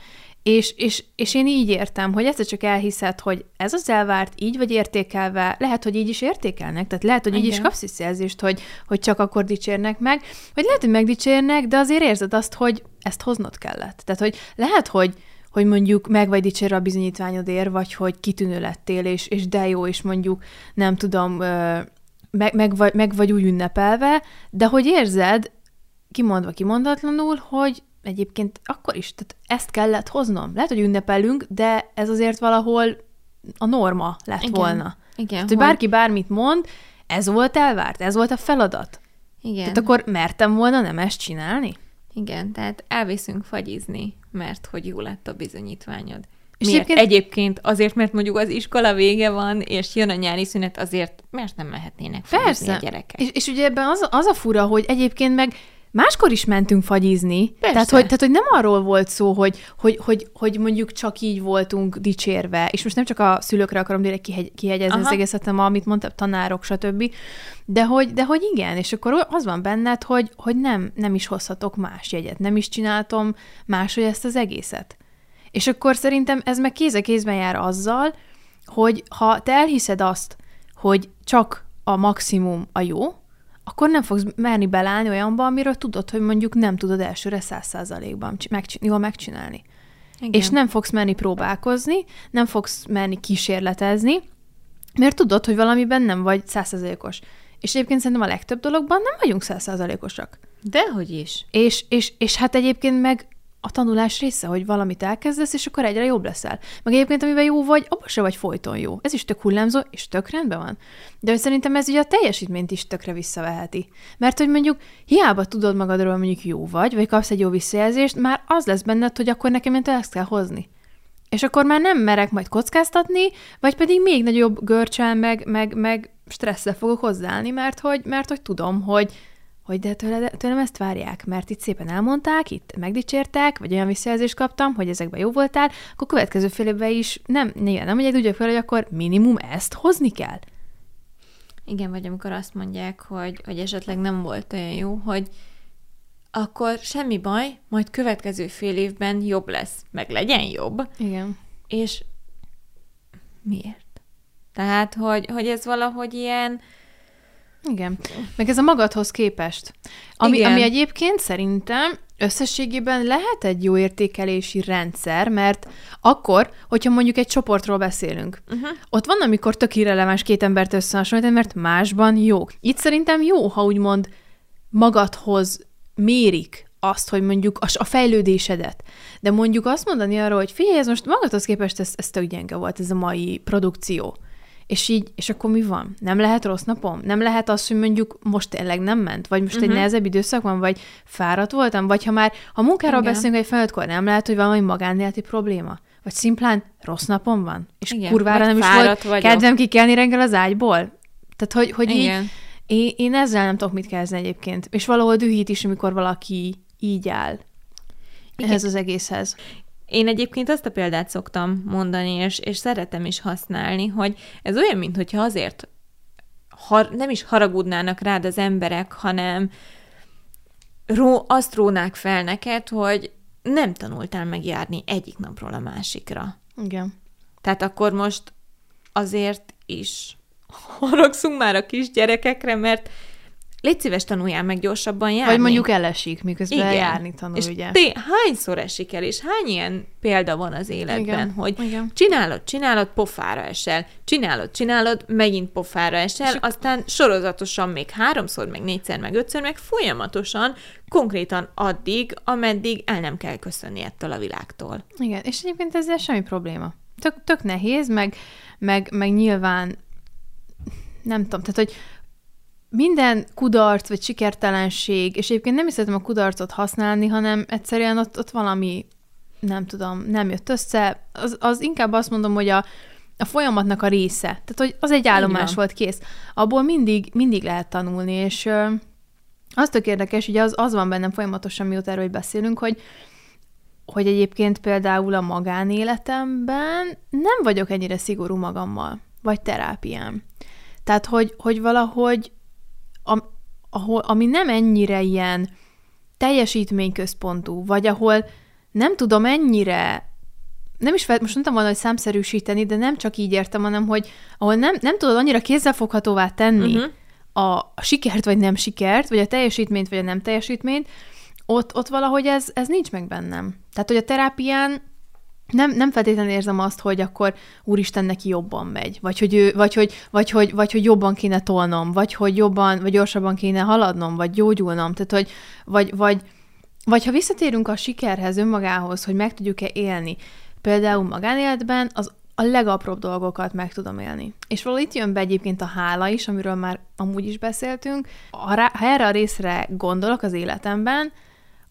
És, és, és én így értem, hogy egyszer csak elhiszed, hogy ez az elvárt, így vagy értékelve, lehet, hogy így is értékelnek, tehát lehet, hogy így Igen. is kapsz visszajelzést, hogy, hogy csak akkor dicsérnek meg, vagy lehet, hogy megdicsérnek, de azért érzed azt, hogy ezt hoznod kellett. Tehát, hogy lehet, hogy, hogy mondjuk meg vagy dicsérve a bizonyítványodért, vagy hogy kitűnő lettél, és, és de jó, és mondjuk nem tudom, meg, meg, vagy, meg vagy úgy ünnepelve, de hogy érzed, kimondva kimondatlanul, hogy egyébként akkor is, tehát ezt kellett hoznom. Lehet, hogy ünnepelünk, de ez azért valahol a norma lett Igen. volna. Igen. Tehát, hogy bárki bármit mond, ez volt elvárt, ez volt a feladat. Igen. Tehát akkor mertem volna nem ezt csinálni? Igen, tehát elviszünk fagyizni, mert hogy jó lett a bizonyítványod. És Miért? Egyébként... egyébként azért, mert mondjuk az iskola vége van, és jön a nyári szünet, azért mert nem mehetnének Persze. a gyerekek. És, és ugye ebben az, az a fura, hogy egyébként meg Máskor is mentünk fagyizni. Persze. Tehát hogy, tehát, hogy nem arról volt szó, hogy, hogy, hogy, hogy mondjuk csak így voltunk dicsérve, és most nem csak a szülőkre akarom direkt kihegy, kihegyezni Aha. az egészet, hanem amit mondtam, tanárok, stb. De hogy, de hogy igen, és akkor az van benned, hogy, hogy nem, nem is hozhatok más jegyet, nem is csináltam máshogy ezt az egészet. És akkor szerintem ez meg kéz a kézben jár azzal, hogy ha te elhiszed azt, hogy csak a maximum a jó, akkor nem fogsz merni belállni olyanba, amiről tudod, hogy mondjuk nem tudod elsőre száz százalékban megcsin- jól megcsinálni. Igen. És nem fogsz merni próbálkozni, nem fogsz merni kísérletezni, mert tudod, hogy valamiben nem vagy százszázalékos. És egyébként szerintem a legtöbb dologban nem vagyunk százszázalékosak. Dehogy is. És, és, és hát egyébként meg a tanulás része, hogy valamit elkezdesz, és akkor egyre jobb leszel. Meg egyébként, amiben jó vagy, abban se vagy folyton jó. Ez is tök hullámzó, és tök rendben van. De hogy szerintem ez ugye a teljesítményt is tökre visszaveheti. Mert hogy mondjuk hiába tudod magadról, mondjuk jó vagy, vagy kapsz egy jó visszajelzést, már az lesz benned, hogy akkor nekem ezt kell hozni. És akkor már nem merek majd kockáztatni, vagy pedig még nagyobb görcsel, meg, meg, meg stresszel fogok hozzáállni, mert hogy, mert hogy tudom, hogy hogy de tőle, tőlem ezt várják, mert itt szépen elmondták, itt megdicsértek, vagy olyan visszajelzést kaptam, hogy ezekben jó voltál, akkor következő fél évben is nem, nyilván nem egy úgy fel, hogy akkor minimum ezt hozni kell. Igen, vagy amikor azt mondják, hogy, hogy esetleg nem volt olyan jó, hogy akkor semmi baj, majd következő fél évben jobb lesz, meg legyen jobb. Igen. És miért? Tehát, hogy, hogy ez valahogy ilyen, igen. Meg ez a magadhoz képest. Ami, Igen. ami egyébként szerintem összességében lehet egy jó értékelési rendszer, mert akkor, hogyha mondjuk egy csoportról beszélünk, uh-huh. ott van, amikor tök irreleváns két embert összehasonlítani, mert másban jók. Itt szerintem jó, ha úgymond magadhoz mérik azt, hogy mondjuk a, a fejlődésedet. De mondjuk azt mondani arról, hogy figyelj, ez most magadhoz képest ez, ez tök gyenge volt, ez a mai produkció. És így, és akkor mi van? Nem lehet rossz napom? Nem lehet az, hogy mondjuk most tényleg nem ment? Vagy most uh-huh. egy mhm. nehezebb időszak van? Vagy fáradt voltam? Vagy ha már a munkáról Igen. beszélünk egy feladatkor, nem lehet, hogy valami magánéleti probléma? Vagy szimplán rossz napom van? És Igen. kurvára nem is volt vagyok. kedvem kikelni reggel az ágyból? Tehát, hogy, hogy Igen. így, én, én ezzel nem tudok mit kezdeni egyébként. És valahol dühít is, amikor valaki így áll Igen. ehhez az egészhez. Én egyébként azt a példát szoktam mondani, és, és szeretem is használni, hogy ez olyan, mintha azért har, nem is haragudnának rád az emberek, hanem ró, azt rónák fel neked, hogy nem tanultál megjárni egyik napról a másikra. Igen. Tehát akkor most azért is haragszunk már a kisgyerekekre, mert légy szíves, tanuljál meg gyorsabban járni. Vagy mondjuk elesik, miközben Igen. járni tanul, és ugye. Té, hányszor esik el, és hány ilyen példa van az életben, Igen. hogy Igen. csinálod, csinálod, pofára esel, csinálod, csinálod, megint pofára esel, és aztán sorozatosan még háromszor, meg négyszer, meg ötször, meg folyamatosan, konkrétan addig, ameddig el nem kell köszönni ettől a világtól. Igen, és egyébként ezzel semmi probléma. Tök, tök nehéz, meg, meg, meg nyilván nem tudom, tehát, hogy minden kudarc vagy sikertelenség, és egyébként nem is szeretem a kudarcot használni, hanem egyszerűen ott, ott valami, nem tudom, nem jött össze, az, az inkább azt mondom, hogy a, a folyamatnak a része. Tehát, hogy az egy állomás volt, kész. Abból mindig, mindig lehet tanulni, és ö, az tök érdekes, ugye az, az van bennem folyamatosan, mióta erről beszélünk, hogy hogy egyébként például a magánéletemben nem vagyok ennyire szigorú magammal, vagy terápiám. Tehát, hogy, hogy valahogy am, ahol, ami nem ennyire ilyen teljesítményközpontú, vagy ahol nem tudom ennyire nem is fel, most mondtam volna, hogy számszerűsíteni, de nem csak így értem, hanem hogy ahol nem, nem tudod annyira kézzelfoghatóvá tenni uh-huh. a, a sikert vagy nem sikert, vagy a teljesítményt vagy a nem teljesítményt, ott, ott valahogy ez, ez nincs meg bennem. Tehát, hogy a terápián nem, nem feltétlenül érzem azt, hogy akkor úristen neki jobban megy, vagy hogy, ő, vagy, hogy, vagy, hogy, vagy hogy jobban kéne tolnom, vagy hogy jobban, vagy gyorsabban kéne haladnom, vagy gyógyulnom, tehát hogy, vagy, vagy, vagy ha visszatérünk a sikerhez, önmagához, hogy meg tudjuk-e élni, például magánéletben az a legapróbb dolgokat meg tudom élni. És valahol itt jön be egyébként a hála is, amiről már amúgy is beszéltünk. Ha, ha erre a részre gondolok az életemben,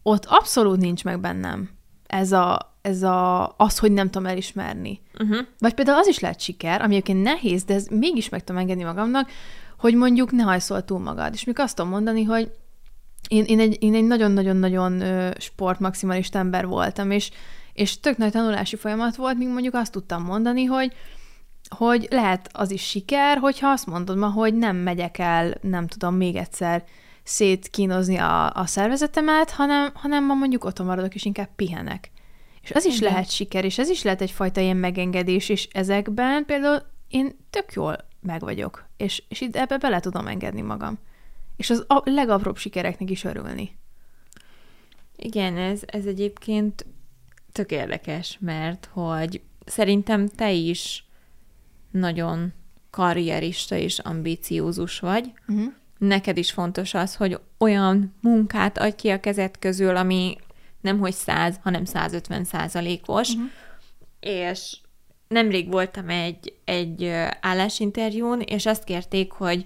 ott abszolút nincs meg bennem ez a, ez a, az, hogy nem tudom elismerni. Uh-huh. Vagy például az is lehet siker, ami egyébként nehéz, de ez mégis meg tudom engedni magamnak, hogy mondjuk ne hajszol túl magad. És mikor azt tudom mondani, hogy én, én egy, én egy nagyon-nagyon-nagyon sportmaximalista ember voltam, és, és tök nagy tanulási folyamat volt, míg mondjuk azt tudtam mondani, hogy hogy lehet az is siker, hogyha azt mondod ma, hogy nem megyek el, nem tudom, még egyszer szétkínozni a, a szervezetemet, hanem, hanem ma mondjuk otthon maradok, és inkább pihenek. És az is Igen. lehet siker, és ez is lehet egyfajta ilyen megengedés, és ezekben például én tök jól meg vagyok, és, és itt ebbe bele tudom engedni magam. És az a legapróbb sikereknek is örülni. Igen, ez, ez egyébként tök érdekes, mert hogy szerintem te is nagyon karrierista és ambíciózus vagy. Uh-huh. Neked is fontos az, hogy olyan munkát adj ki a kezed közül, ami nem hogy 100, hanem 150 százalékos, uh-huh. és nemrég voltam egy, egy állásinterjún, és azt kérték, hogy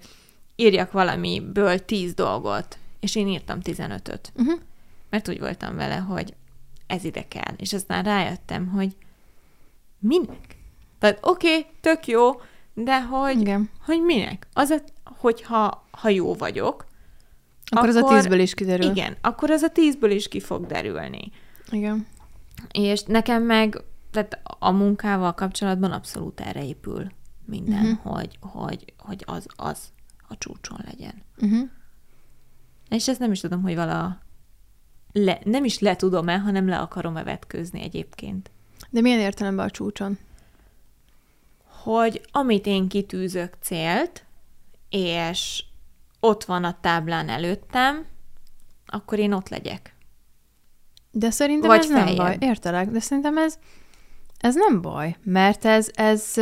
írjak valamiből 10 dolgot, és én írtam 15-öt. Uh-huh. Mert úgy voltam vele, hogy ez ide kell. És aztán rájöttem, hogy minek? Tehát oké, okay, tök jó, de hogy, Igen. hogy minek? Az, hogyha ha jó vagyok, akkor, akkor az a tízből is kiderül. Igen, akkor az a tízből is ki fog derülni. Igen. És nekem meg, tehát a munkával kapcsolatban abszolút erre épül minden, uh-huh. hogy, hogy, hogy az, az a csúcson legyen. Uh-huh. És ezt nem is tudom, hogy vala le, nem is le tudom-e, hanem le akarom-e vetközni egyébként. De milyen értelemben a csúcson? Hogy amit én kitűzök célt, és ott van a táblán előttem, akkor én ott legyek. De szerintem Vagy ez feljebb. nem baj. Értelek, de szerintem ez, ez nem baj, mert ez, ez,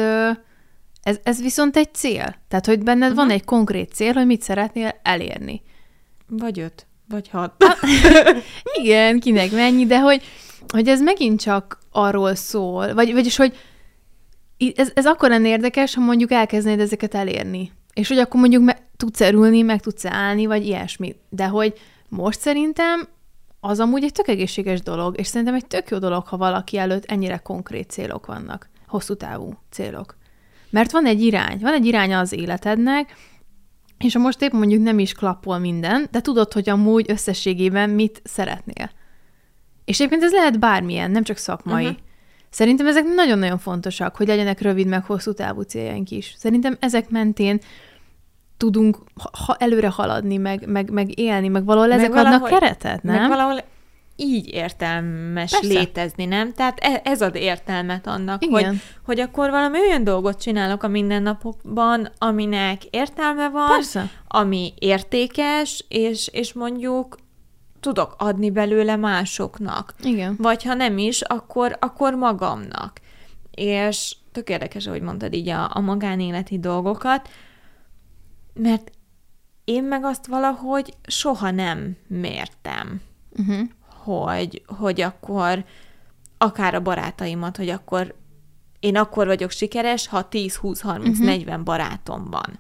ez, ez viszont egy cél. Tehát, hogy benned uh-huh. van egy konkrét cél, hogy mit szeretnél elérni. Vagy öt. Vagy hat. Igen, kinek mennyi, de hogy, hogy ez megint csak arról szól, vagy, vagyis, hogy ez, ez akkor lenne érdekes, ha mondjuk elkezdenéd ezeket elérni. És hogy akkor mondjuk me- tudsz erülni, meg tudsz állni, vagy ilyesmi. De hogy most szerintem az amúgy egy tök egészséges dolog, és szerintem egy tök jó dolog, ha valaki előtt ennyire konkrét célok vannak, hosszú távú célok. Mert van egy irány, van egy irány az életednek, és ha most épp mondjuk nem is klappol minden, de tudod, hogy amúgy összességében mit szeretnél. És egyébként ez lehet bármilyen, nem csak szakmai. Uh-huh. Szerintem ezek nagyon-nagyon fontosak, hogy legyenek rövid meg hosszú távú céljaink is. Szerintem ezek mentén tudunk ha előre haladni, meg, meg, meg élni, meg valahol meg ezek valahogy, adnak keretet, nem? Meg valahol így értelmes Persze. létezni, nem? Tehát e, ez ad értelmet annak, Igen. hogy, hogy akkor valami olyan dolgot csinálok a mindennapokban, aminek értelme van, Persze. ami értékes, és, és mondjuk tudok adni belőle másoknak. Igen. Vagy ha nem is, akkor, akkor magamnak. És tök érdekes, ahogy mondtad így a, a magánéleti dolgokat, mert én meg azt valahogy soha nem mértem, uh-huh. hogy, hogy akkor akár a barátaimat, hogy akkor én akkor vagyok sikeres, ha 10, 20, 30, uh-huh. 40 barátom van.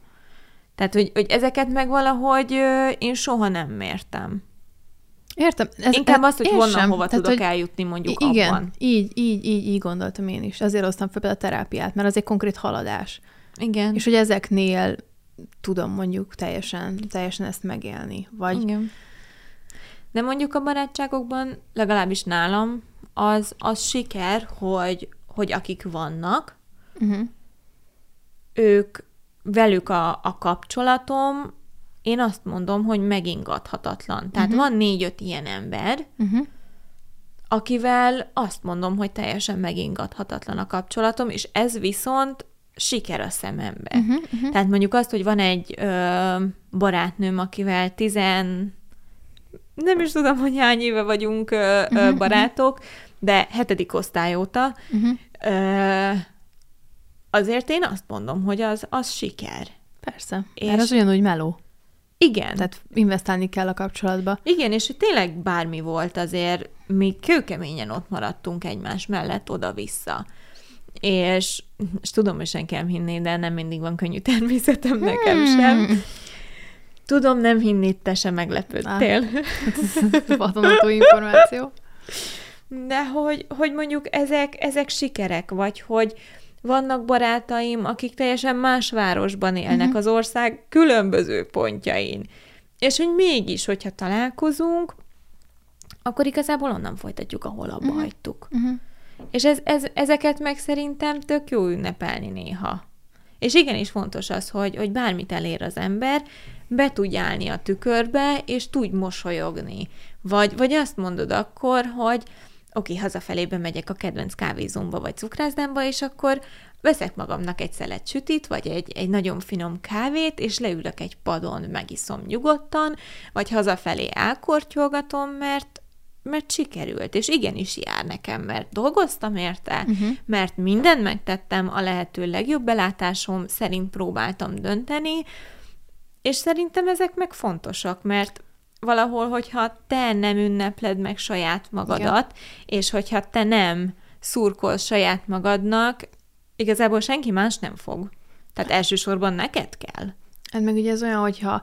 Tehát, hogy, hogy ezeket meg valahogy én soha nem mértem. Értem. Ez, Inkább azt, hogy honnan, sem. hova Tehát, tudok hogy eljutni mondjuk igen, abban. így, így, így, így gondoltam én is. Azért hoztam fel a terápiát, mert az egy konkrét haladás. Igen. És hogy ezeknél tudom mondjuk teljesen, teljesen ezt megélni. Vagy... Igen. De mondjuk a barátságokban, legalábbis nálam, az, az siker, hogy, hogy akik vannak, uh-huh. ők velük a, a kapcsolatom, én azt mondom, hogy megingathatatlan. Tehát uh-huh. van négy-öt ilyen ember, uh-huh. akivel azt mondom, hogy teljesen megingathatatlan a kapcsolatom, és ez viszont siker a szemembe. Uh-huh, uh-huh. Tehát mondjuk azt, hogy van egy ö, barátnőm, akivel tizen... nem is tudom, hogy hány éve vagyunk ö, uh-huh, barátok, de hetedik osztály óta, uh-huh. ö, azért én azt mondom, hogy az, az siker. Persze, és mert az ugyanúgy meló. Igen. Tehát investálni kell a kapcsolatba. Igen, és hogy tényleg bármi volt, azért mi kőkeményen ott maradtunk egymás mellett oda-vissza és, és tudom, hogy senki hinni, de nem mindig van könnyű természetem nekem hmm. sem. Tudom, nem hinni, te sem meglepődtél. Vadonató információ. De hogy, hogy mondjuk ezek, ezek sikerek, vagy hogy vannak barátaim, akik teljesen más városban élnek uh-huh. az ország különböző pontjain. És hogy mégis, hogyha találkozunk, akkor igazából onnan folytatjuk, ahol abba uh-huh. hagytuk. Uh-huh. És ez, ez, ezeket meg szerintem tök jó ünnepelni néha. És igenis fontos az, hogy, hogy bármit elér az ember, be tudj állni a tükörbe, és tudj mosolyogni. Vagy, vagy azt mondod akkor, hogy oké, okay, hazafelébe megyek a kedvenc kávézomba vagy cukrászdámba, és akkor veszek magamnak egy szelet sütit, vagy egy, egy nagyon finom kávét, és leülök egy padon, megiszom nyugodtan, vagy hazafelé elkortyolgatom, mert mert sikerült, és igenis jár nekem, mert dolgoztam érte, uh-huh. mert mindent megtettem, a lehető legjobb belátásom szerint próbáltam dönteni, és szerintem ezek meg fontosak, mert valahol, hogyha te nem ünnepled meg saját magadat, Igen. és hogyha te nem szurkolsz saját magadnak, igazából senki más nem fog. Tehát elsősorban neked kell. Hát meg ugye ez olyan, hogyha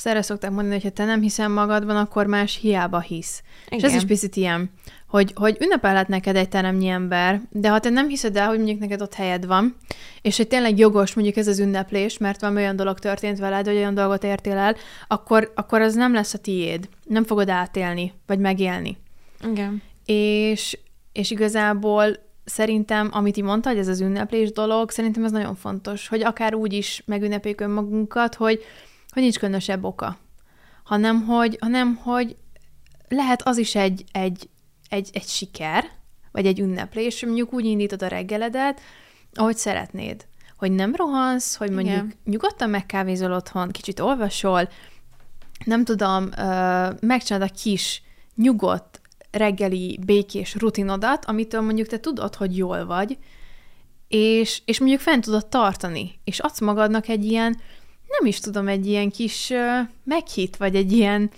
ezt erre szokták mondani, hogy ha te nem hiszel magadban, akkor más hiába hisz. Igen. És ez is picit ilyen, hogy, hogy ünnepelhet neked egy teremnyi ember, de ha te nem hiszed el, hogy mondjuk neked ott helyed van, és hogy tényleg jogos mondjuk ez az ünneplés, mert van olyan dolog történt veled, vagy olyan dolgot értél el, akkor, akkor az nem lesz a tiéd. Nem fogod átélni, vagy megélni. Igen. És, és igazából szerintem, amit így mondta, hogy ez az ünneplés dolog, szerintem ez nagyon fontos, hogy akár úgy is megünnepeljük önmagunkat, hogy hogy nincs különösebb oka, hanem hogy, hanem, hogy lehet az is egy, egy, egy, egy siker, vagy egy ünneplés, mondjuk úgy indítod a reggeledet, ahogy szeretnéd. Hogy nem rohansz, hogy mondjuk Igen. nyugodtan megkávézol otthon, kicsit olvasol, nem tudom, megcsinálod a kis, nyugodt, reggeli, békés rutinodat, amitől mondjuk te tudod, hogy jól vagy, és, és mondjuk fent tudod tartani, és adsz magadnak egy ilyen nem is tudom, egy ilyen kis uh, meghit, vagy egy ilyen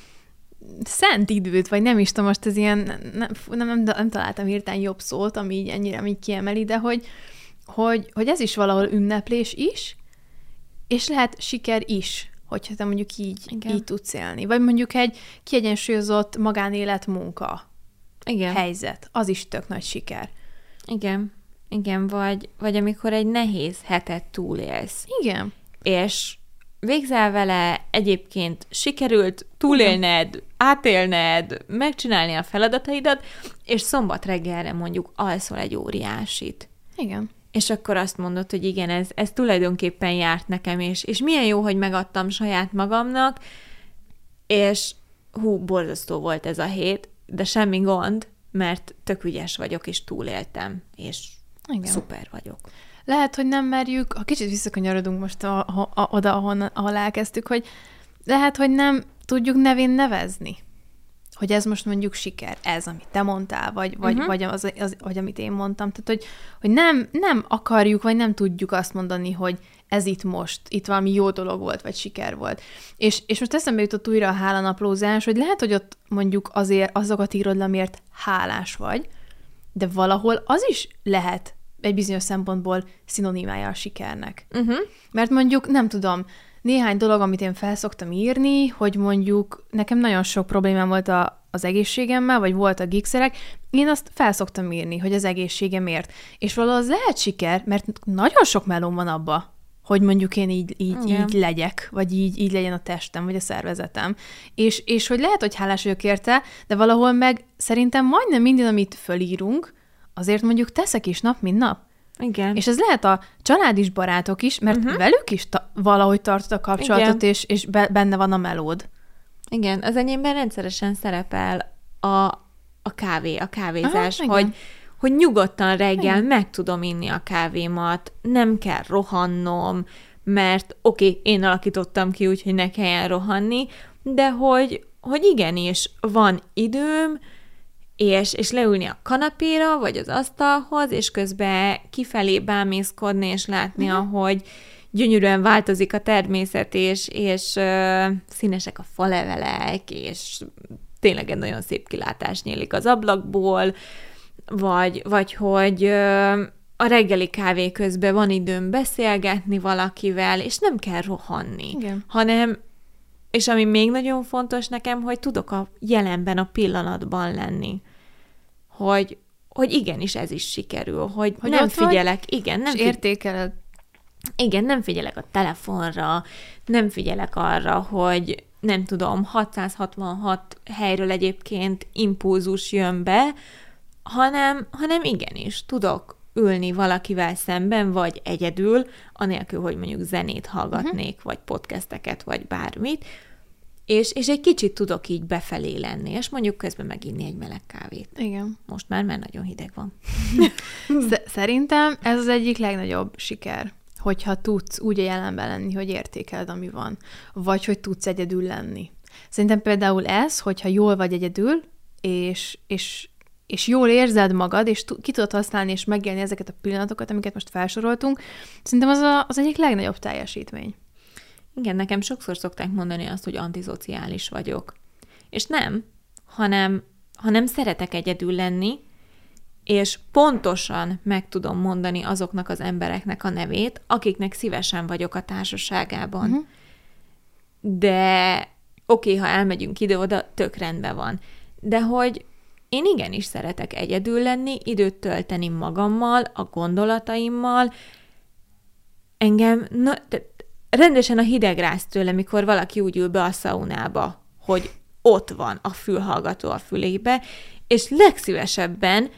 szent időt, vagy nem is tudom, most ez ilyen, nem, nem, nem, nem találtam hirtelen jobb szót, ami így ennyire így kiemeli, de hogy, hogy, hogy ez is valahol ünneplés is, és lehet siker is, hogyha te mondjuk így, Igen. így tudsz élni. Vagy mondjuk egy kiegyensúlyozott magánélet munka Igen. helyzet, az is tök nagy siker. Igen. Igen, vagy, vagy amikor egy nehéz hetet túlélsz. Igen. És végzel vele, egyébként sikerült túlélned, átélned, megcsinálni a feladataidat, és szombat reggelre mondjuk alszol egy óriásit. Igen. És akkor azt mondod, hogy igen, ez, ez tulajdonképpen járt nekem, és, és milyen jó, hogy megadtam saját magamnak, és hú, borzasztó volt ez a hét, de semmi gond, mert tök ügyes vagyok, és túléltem, és igen. szuper vagyok. Lehet, hogy nem merjük, ha kicsit visszakanyarodunk most a, a, a, oda, ahol, ahol elkezdtük, hogy lehet, hogy nem tudjuk nevén nevezni. Hogy ez most mondjuk siker, ez, amit te mondtál, vagy, vagy, uh-huh. vagy, az, az, vagy amit én mondtam. Tehát, hogy, hogy nem, nem akarjuk, vagy nem tudjuk azt mondani, hogy ez itt most, itt valami jó dolog volt, vagy siker volt. És, és most eszembe jutott újra a hálanaplózás, hogy lehet, hogy ott mondjuk azért azokat írod le, amiért hálás vagy, de valahol az is lehet egy bizonyos szempontból szinonimája a sikernek. Uh-huh. Mert mondjuk, nem tudom, néhány dolog, amit én felszoktam írni, hogy mondjuk nekem nagyon sok problémám volt a, az egészségemmel, vagy volt a gigszerek, én azt felszoktam írni, hogy az egészségemért. És valahol az lehet siker, mert nagyon sok melóm van abba, hogy mondjuk én így, így, így legyek, vagy így, így legyen a testem, vagy a szervezetem. És, és hogy lehet, hogy hálás vagyok érte, de valahol meg szerintem majdnem minden, amit fölírunk, azért mondjuk teszek is nap, mint nap. Igen. És ez lehet a család is, barátok is, mert uh-huh. velük is ta- valahogy tartod a kapcsolatot, Igen. és, és be- benne van a melód. Igen, az enyémben rendszeresen szerepel a, a kávé, a kávézás, Aha, hogy, hogy nyugodtan reggel igen. meg tudom inni a kávémat, nem kell rohannom, mert oké, okay, én alakítottam ki úgy, hogy ne kelljen rohanni, de hogy, hogy igenis van időm, és, és leülni a kanapéra, vagy az asztalhoz, és közben kifelé bámészkodni, és látni, uh-huh. ahogy gyönyörűen változik a természet, és, és uh, színesek a falevelek, és tényleg egy nagyon szép kilátás nyílik az ablakból, vagy, vagy hogy uh, a reggeli kávé közben van időm beszélgetni valakivel, és nem kell rohanni, Igen. hanem és ami még nagyon fontos nekem, hogy tudok a jelenben, a pillanatban lenni. Hogy, hogy igenis ez is sikerül, hogy, hogy nem figyelek, vagy, igen, nem figyelek. értékeled. Igen, nem figyelek a telefonra, nem figyelek arra, hogy nem tudom, 666 helyről egyébként impulzus jön be, hanem, hanem igenis, tudok ülni valakivel szemben, vagy egyedül, anélkül, hogy mondjuk zenét hallgatnék, uh-huh. vagy podcasteket, vagy bármit, és, és egy kicsit tudok így befelé lenni, és mondjuk közben meginni egy meleg kávét. Igen. Most már, mert nagyon hideg van. Szerintem ez az egyik legnagyobb siker, hogyha tudsz úgy a jelenben lenni, hogy értékeled, ami van, vagy hogy tudsz egyedül lenni. Szerintem például ez, hogyha jól vagy egyedül, és, és és jól érzed magad, és ki tudod használni és megélni ezeket a pillanatokat, amiket most felsoroltunk, szerintem az a, az egyik legnagyobb teljesítmény. Igen, nekem sokszor szokták mondani azt, hogy antiszociális vagyok. És nem, hanem, hanem szeretek egyedül lenni, és pontosan meg tudom mondani azoknak az embereknek a nevét, akiknek szívesen vagyok a társaságában. Uh-huh. De oké, okay, ha elmegyünk ide-oda, tök rendben van. De hogy én igenis szeretek egyedül lenni, időt tölteni magammal, a gondolataimmal. Engem na, rendesen a hideg rász tőle, mikor valaki úgy ül be a szaunába, hogy ott van a fülhallgató a fülébe, és legszívesebben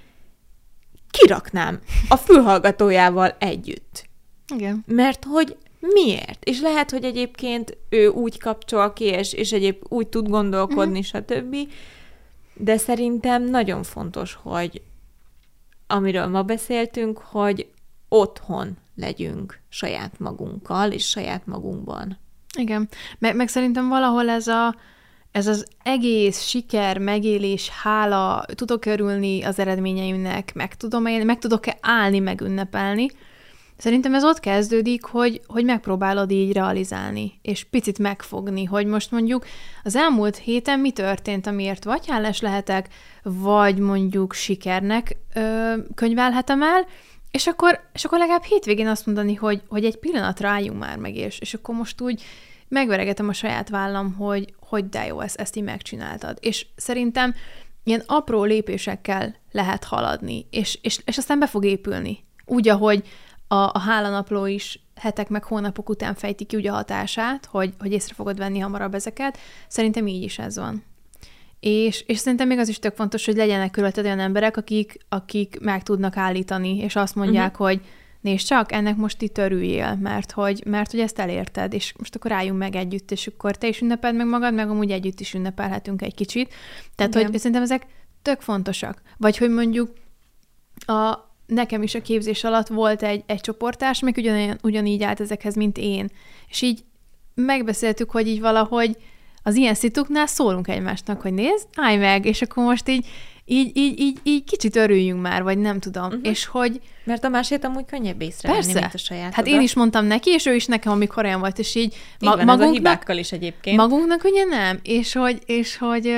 kiraknám a fülhallgatójával együtt. Igen. Mert hogy miért? És lehet, hogy egyébként ő úgy kapcsol ki, és, és egyéb úgy tud gondolkodni, uh-huh. stb., de szerintem nagyon fontos, hogy amiről ma beszéltünk, hogy otthon legyünk saját magunkkal és saját magunkban. Igen, meg, meg szerintem valahol ez a ez az egész siker, megélés, hála, tudok örülni az eredményeimnek, meg tudom élni, meg tudok-e állni, meg ünnepelni, Szerintem ez ott kezdődik, hogy, hogy megpróbálod így realizálni, és picit megfogni, hogy most mondjuk az elmúlt héten mi történt, amiért vagy hálás lehetek, vagy mondjuk sikernek ö, könyvelhetem el, és akkor, és akkor legalább hétvégén azt mondani, hogy, hogy egy pillanatra álljunk már meg, és, és akkor most úgy megveregetem a saját vállam, hogy, hogy de jó, ezt, ezt így megcsináltad. És szerintem ilyen apró lépésekkel lehet haladni, és, és, és aztán be fog épülni. Úgy, ahogy a, a hálanapló is hetek meg hónapok után fejti ki ugye a hatását, hogy, hogy észre fogod venni hamarabb ezeket, szerintem így is ez van. És, és szerintem még az is tök fontos, hogy legyenek körülötted olyan emberek, akik, akik meg tudnak állítani, és azt mondják, uh-huh. hogy nézd csak, ennek most itt örüljél, mert hogy, mert hogy ezt elérted, és most akkor álljunk meg együtt, és akkor te is ünnepeld meg magad, meg amúgy együtt is ünnepelhetünk egy kicsit. Tehát, Igen. hogy szerintem ezek tök fontosak. Vagy hogy mondjuk a, nekem is a képzés alatt volt egy, egy csoportás, még ugyan, ugyanígy állt ezekhez, mint én. És így megbeszéltük, hogy így valahogy az ilyen szituknál szólunk egymásnak, hogy nézd, állj meg, és akkor most így, így, így, így, így kicsit örüljünk már, vagy nem tudom. Uh-huh. És hogy... Mert a másét amúgy könnyebb észrevenni, Persze. mint a saját. Hát én is mondtam neki, és ő is nekem, amikor olyan volt, és így... Ma- van, magunknak, a hibákkal is egyébként. Magunknak ugye nem, és hogy, és hogy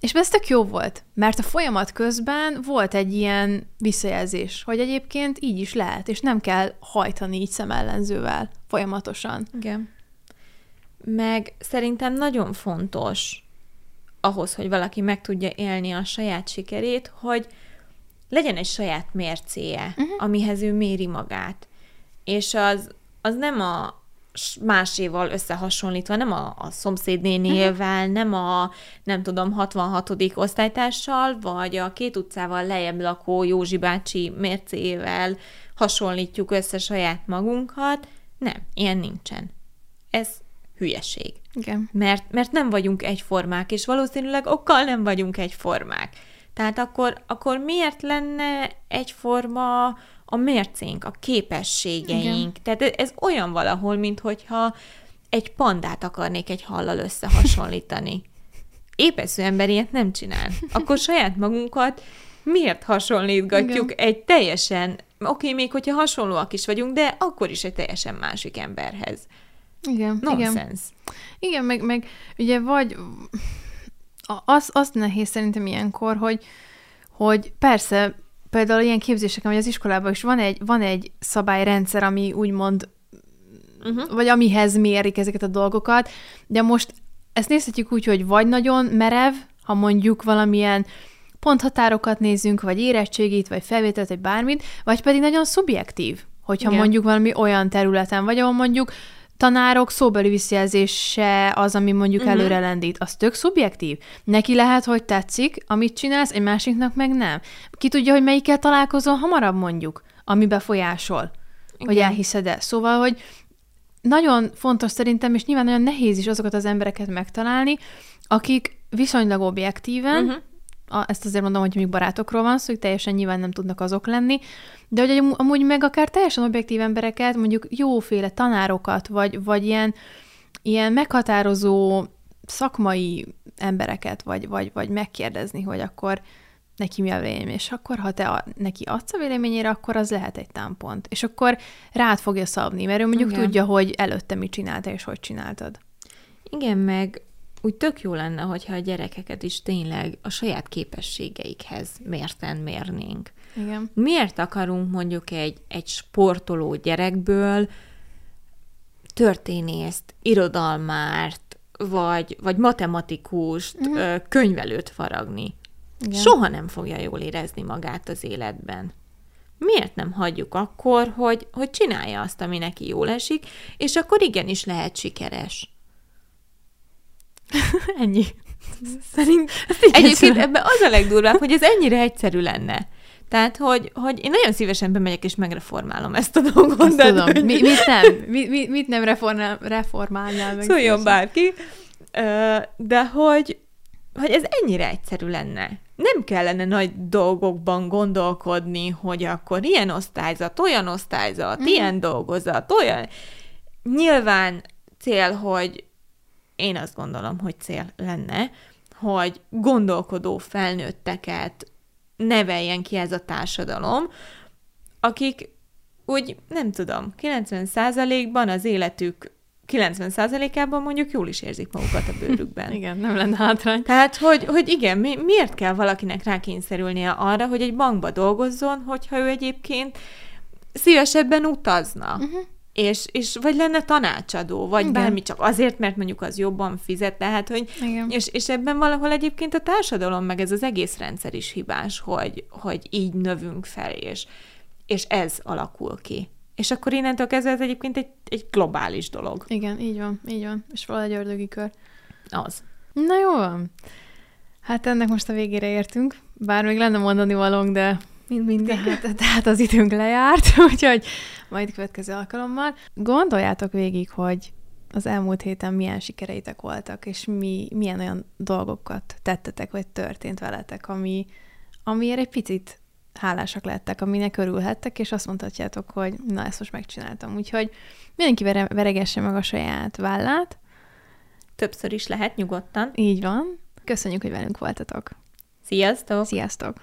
és ez tök jó volt, mert a folyamat közben volt egy ilyen visszajelzés, hogy egyébként így is lehet, és nem kell hajtani így szemellenzővel folyamatosan. Igen. Meg szerintem nagyon fontos ahhoz, hogy valaki meg tudja élni a saját sikerét, hogy legyen egy saját mércéje, uh-huh. amihez ő méri magát. És az, az nem a máséval összehasonlítva, nem a, a szomszédnénével, uh-huh. nem a, nem tudom, 66. osztálytársal, vagy a két utcával lejjebb lakó Józsi bácsi mércével hasonlítjuk össze saját magunkat. Nem, ilyen nincsen. Ez hülyeség. Igen. Mert, mert nem vagyunk egyformák, és valószínűleg okkal nem vagyunk egyformák. Tehát akkor, akkor miért lenne egyforma a mércénk, a képességeink? Igen. Tehát ez olyan valahol, mint hogyha egy pandát akarnék egy hallal összehasonlítani. Épesző ember ilyet nem csinál. Akkor saját magunkat miért hasonlítgatjuk Igen. egy teljesen, oké, még hogyha hasonlóak is vagyunk, de akkor is egy teljesen másik emberhez. Igen, Nonsense. igen. Igen, meg, meg ugye vagy az, azt nehéz szerintem ilyenkor, hogy, hogy persze, például ilyen képzéseken, vagy az iskolában is van egy, van egy szabályrendszer, ami úgymond, uh-huh. vagy amihez mérik ezeket a dolgokat, de most ezt nézhetjük úgy, hogy vagy nagyon merev, ha mondjuk valamilyen ponthatárokat nézzünk, vagy érettségit, vagy felvételt, vagy bármit, vagy pedig nagyon szubjektív, hogyha Igen. mondjuk valami olyan területen vagy, ahol mondjuk tanárok szóbeli visszajelzése az, ami mondjuk uh-huh. előre lendít. Az tök szubjektív. Neki lehet, hogy tetszik, amit csinálsz, egy másiknak meg nem. Ki tudja, hogy melyikkel találkozol hamarabb mondjuk, ami befolyásol, Igen. hogy elhiszed-e. Szóval, hogy nagyon fontos szerintem, és nyilván nagyon nehéz is azokat az embereket megtalálni, akik viszonylag objektíven, uh-huh a, ezt azért mondom, hogy még barátokról van szó, hogy teljesen nyilván nem tudnak azok lenni, de hogy amúgy meg akár teljesen objektív embereket, mondjuk jóféle tanárokat, vagy, vagy ilyen, ilyen meghatározó szakmai embereket, vagy, vagy, vagy megkérdezni, hogy akkor neki mi a vélemény, és akkor ha te a, neki adsz a véleményére, akkor az lehet egy támpont. És akkor rád fogja szabni, mert ő mondjuk Igen. tudja, hogy előtte mit csinálta, és hogy csináltad. Igen, meg úgy tök jó lenne, hogyha a gyerekeket is tényleg a saját képességeikhez mérten mérnénk. Igen. Miért akarunk mondjuk egy, egy sportoló gyerekből történészt, irodalmárt, vagy, vagy matematikust, uh-huh. könyvelőt faragni? Igen. Soha nem fogja jól érezni magát az életben. Miért nem hagyjuk akkor, hogy, hogy csinálja azt, ami neki jól esik, és akkor igenis lehet sikeres. Ennyi. Szerint egyébként ebben az a legdurvább, hogy ez ennyire egyszerű lenne. Tehát, hogy, hogy én nagyon szívesen bemegyek és megreformálom ezt a dolgot. De tudom. Hogy... Mi, mit nem? Mi, mi, mit nem reformál, reformálnál meg? Szóljon bárki. De hogy, hogy ez ennyire egyszerű lenne. Nem kellene nagy dolgokban gondolkodni, hogy akkor ilyen osztályzat, olyan osztályzat, mm. ilyen dolgozat, olyan... Nyilván cél, hogy én azt gondolom, hogy cél lenne, hogy gondolkodó felnőtteket neveljen ki ez a társadalom, akik úgy nem tudom, 90%-ban az életük 90%-ában mondjuk jól is érzik magukat a bőrükben. Igen, nem lenne hátrány. Tehát, hogy, hogy igen, mi, miért kell valakinek rákényszerülnie arra, hogy egy bankba dolgozzon, hogyha ő egyébként szívesebben utazna. Uh-huh. És, és vagy lenne tanácsadó, vagy Igen. bármi, csak azért, mert mondjuk az jobban fizet, tehát, hogy, Igen. És, és ebben valahol egyébként a társadalom, meg ez az egész rendszer is hibás, hogy, hogy így növünk fel, és, és ez alakul ki. És akkor innentől kezdve ez egyébként egy, egy globális dolog. Igen, így van, így van. És valahogy ördögi kör. Az. Na jó van. Hát ennek most a végére értünk. Bár még lenne mondani valónk, de mint mindig. Tehát, tehát az időnk lejárt, úgyhogy majd következő alkalommal. Gondoljátok végig, hogy az elmúlt héten milyen sikereitek voltak, és mi, milyen olyan dolgokat tettetek, vagy történt veletek, ami, amiért egy picit hálásak lettek, aminek örülhettek, és azt mondhatjátok, hogy na, ezt most megcsináltam. Úgyhogy mindenki vere, veregesse meg a saját vállát. Többször is lehet, nyugodtan. Így van. Köszönjük, hogy velünk voltatok. Sziasztok! Sziasztok!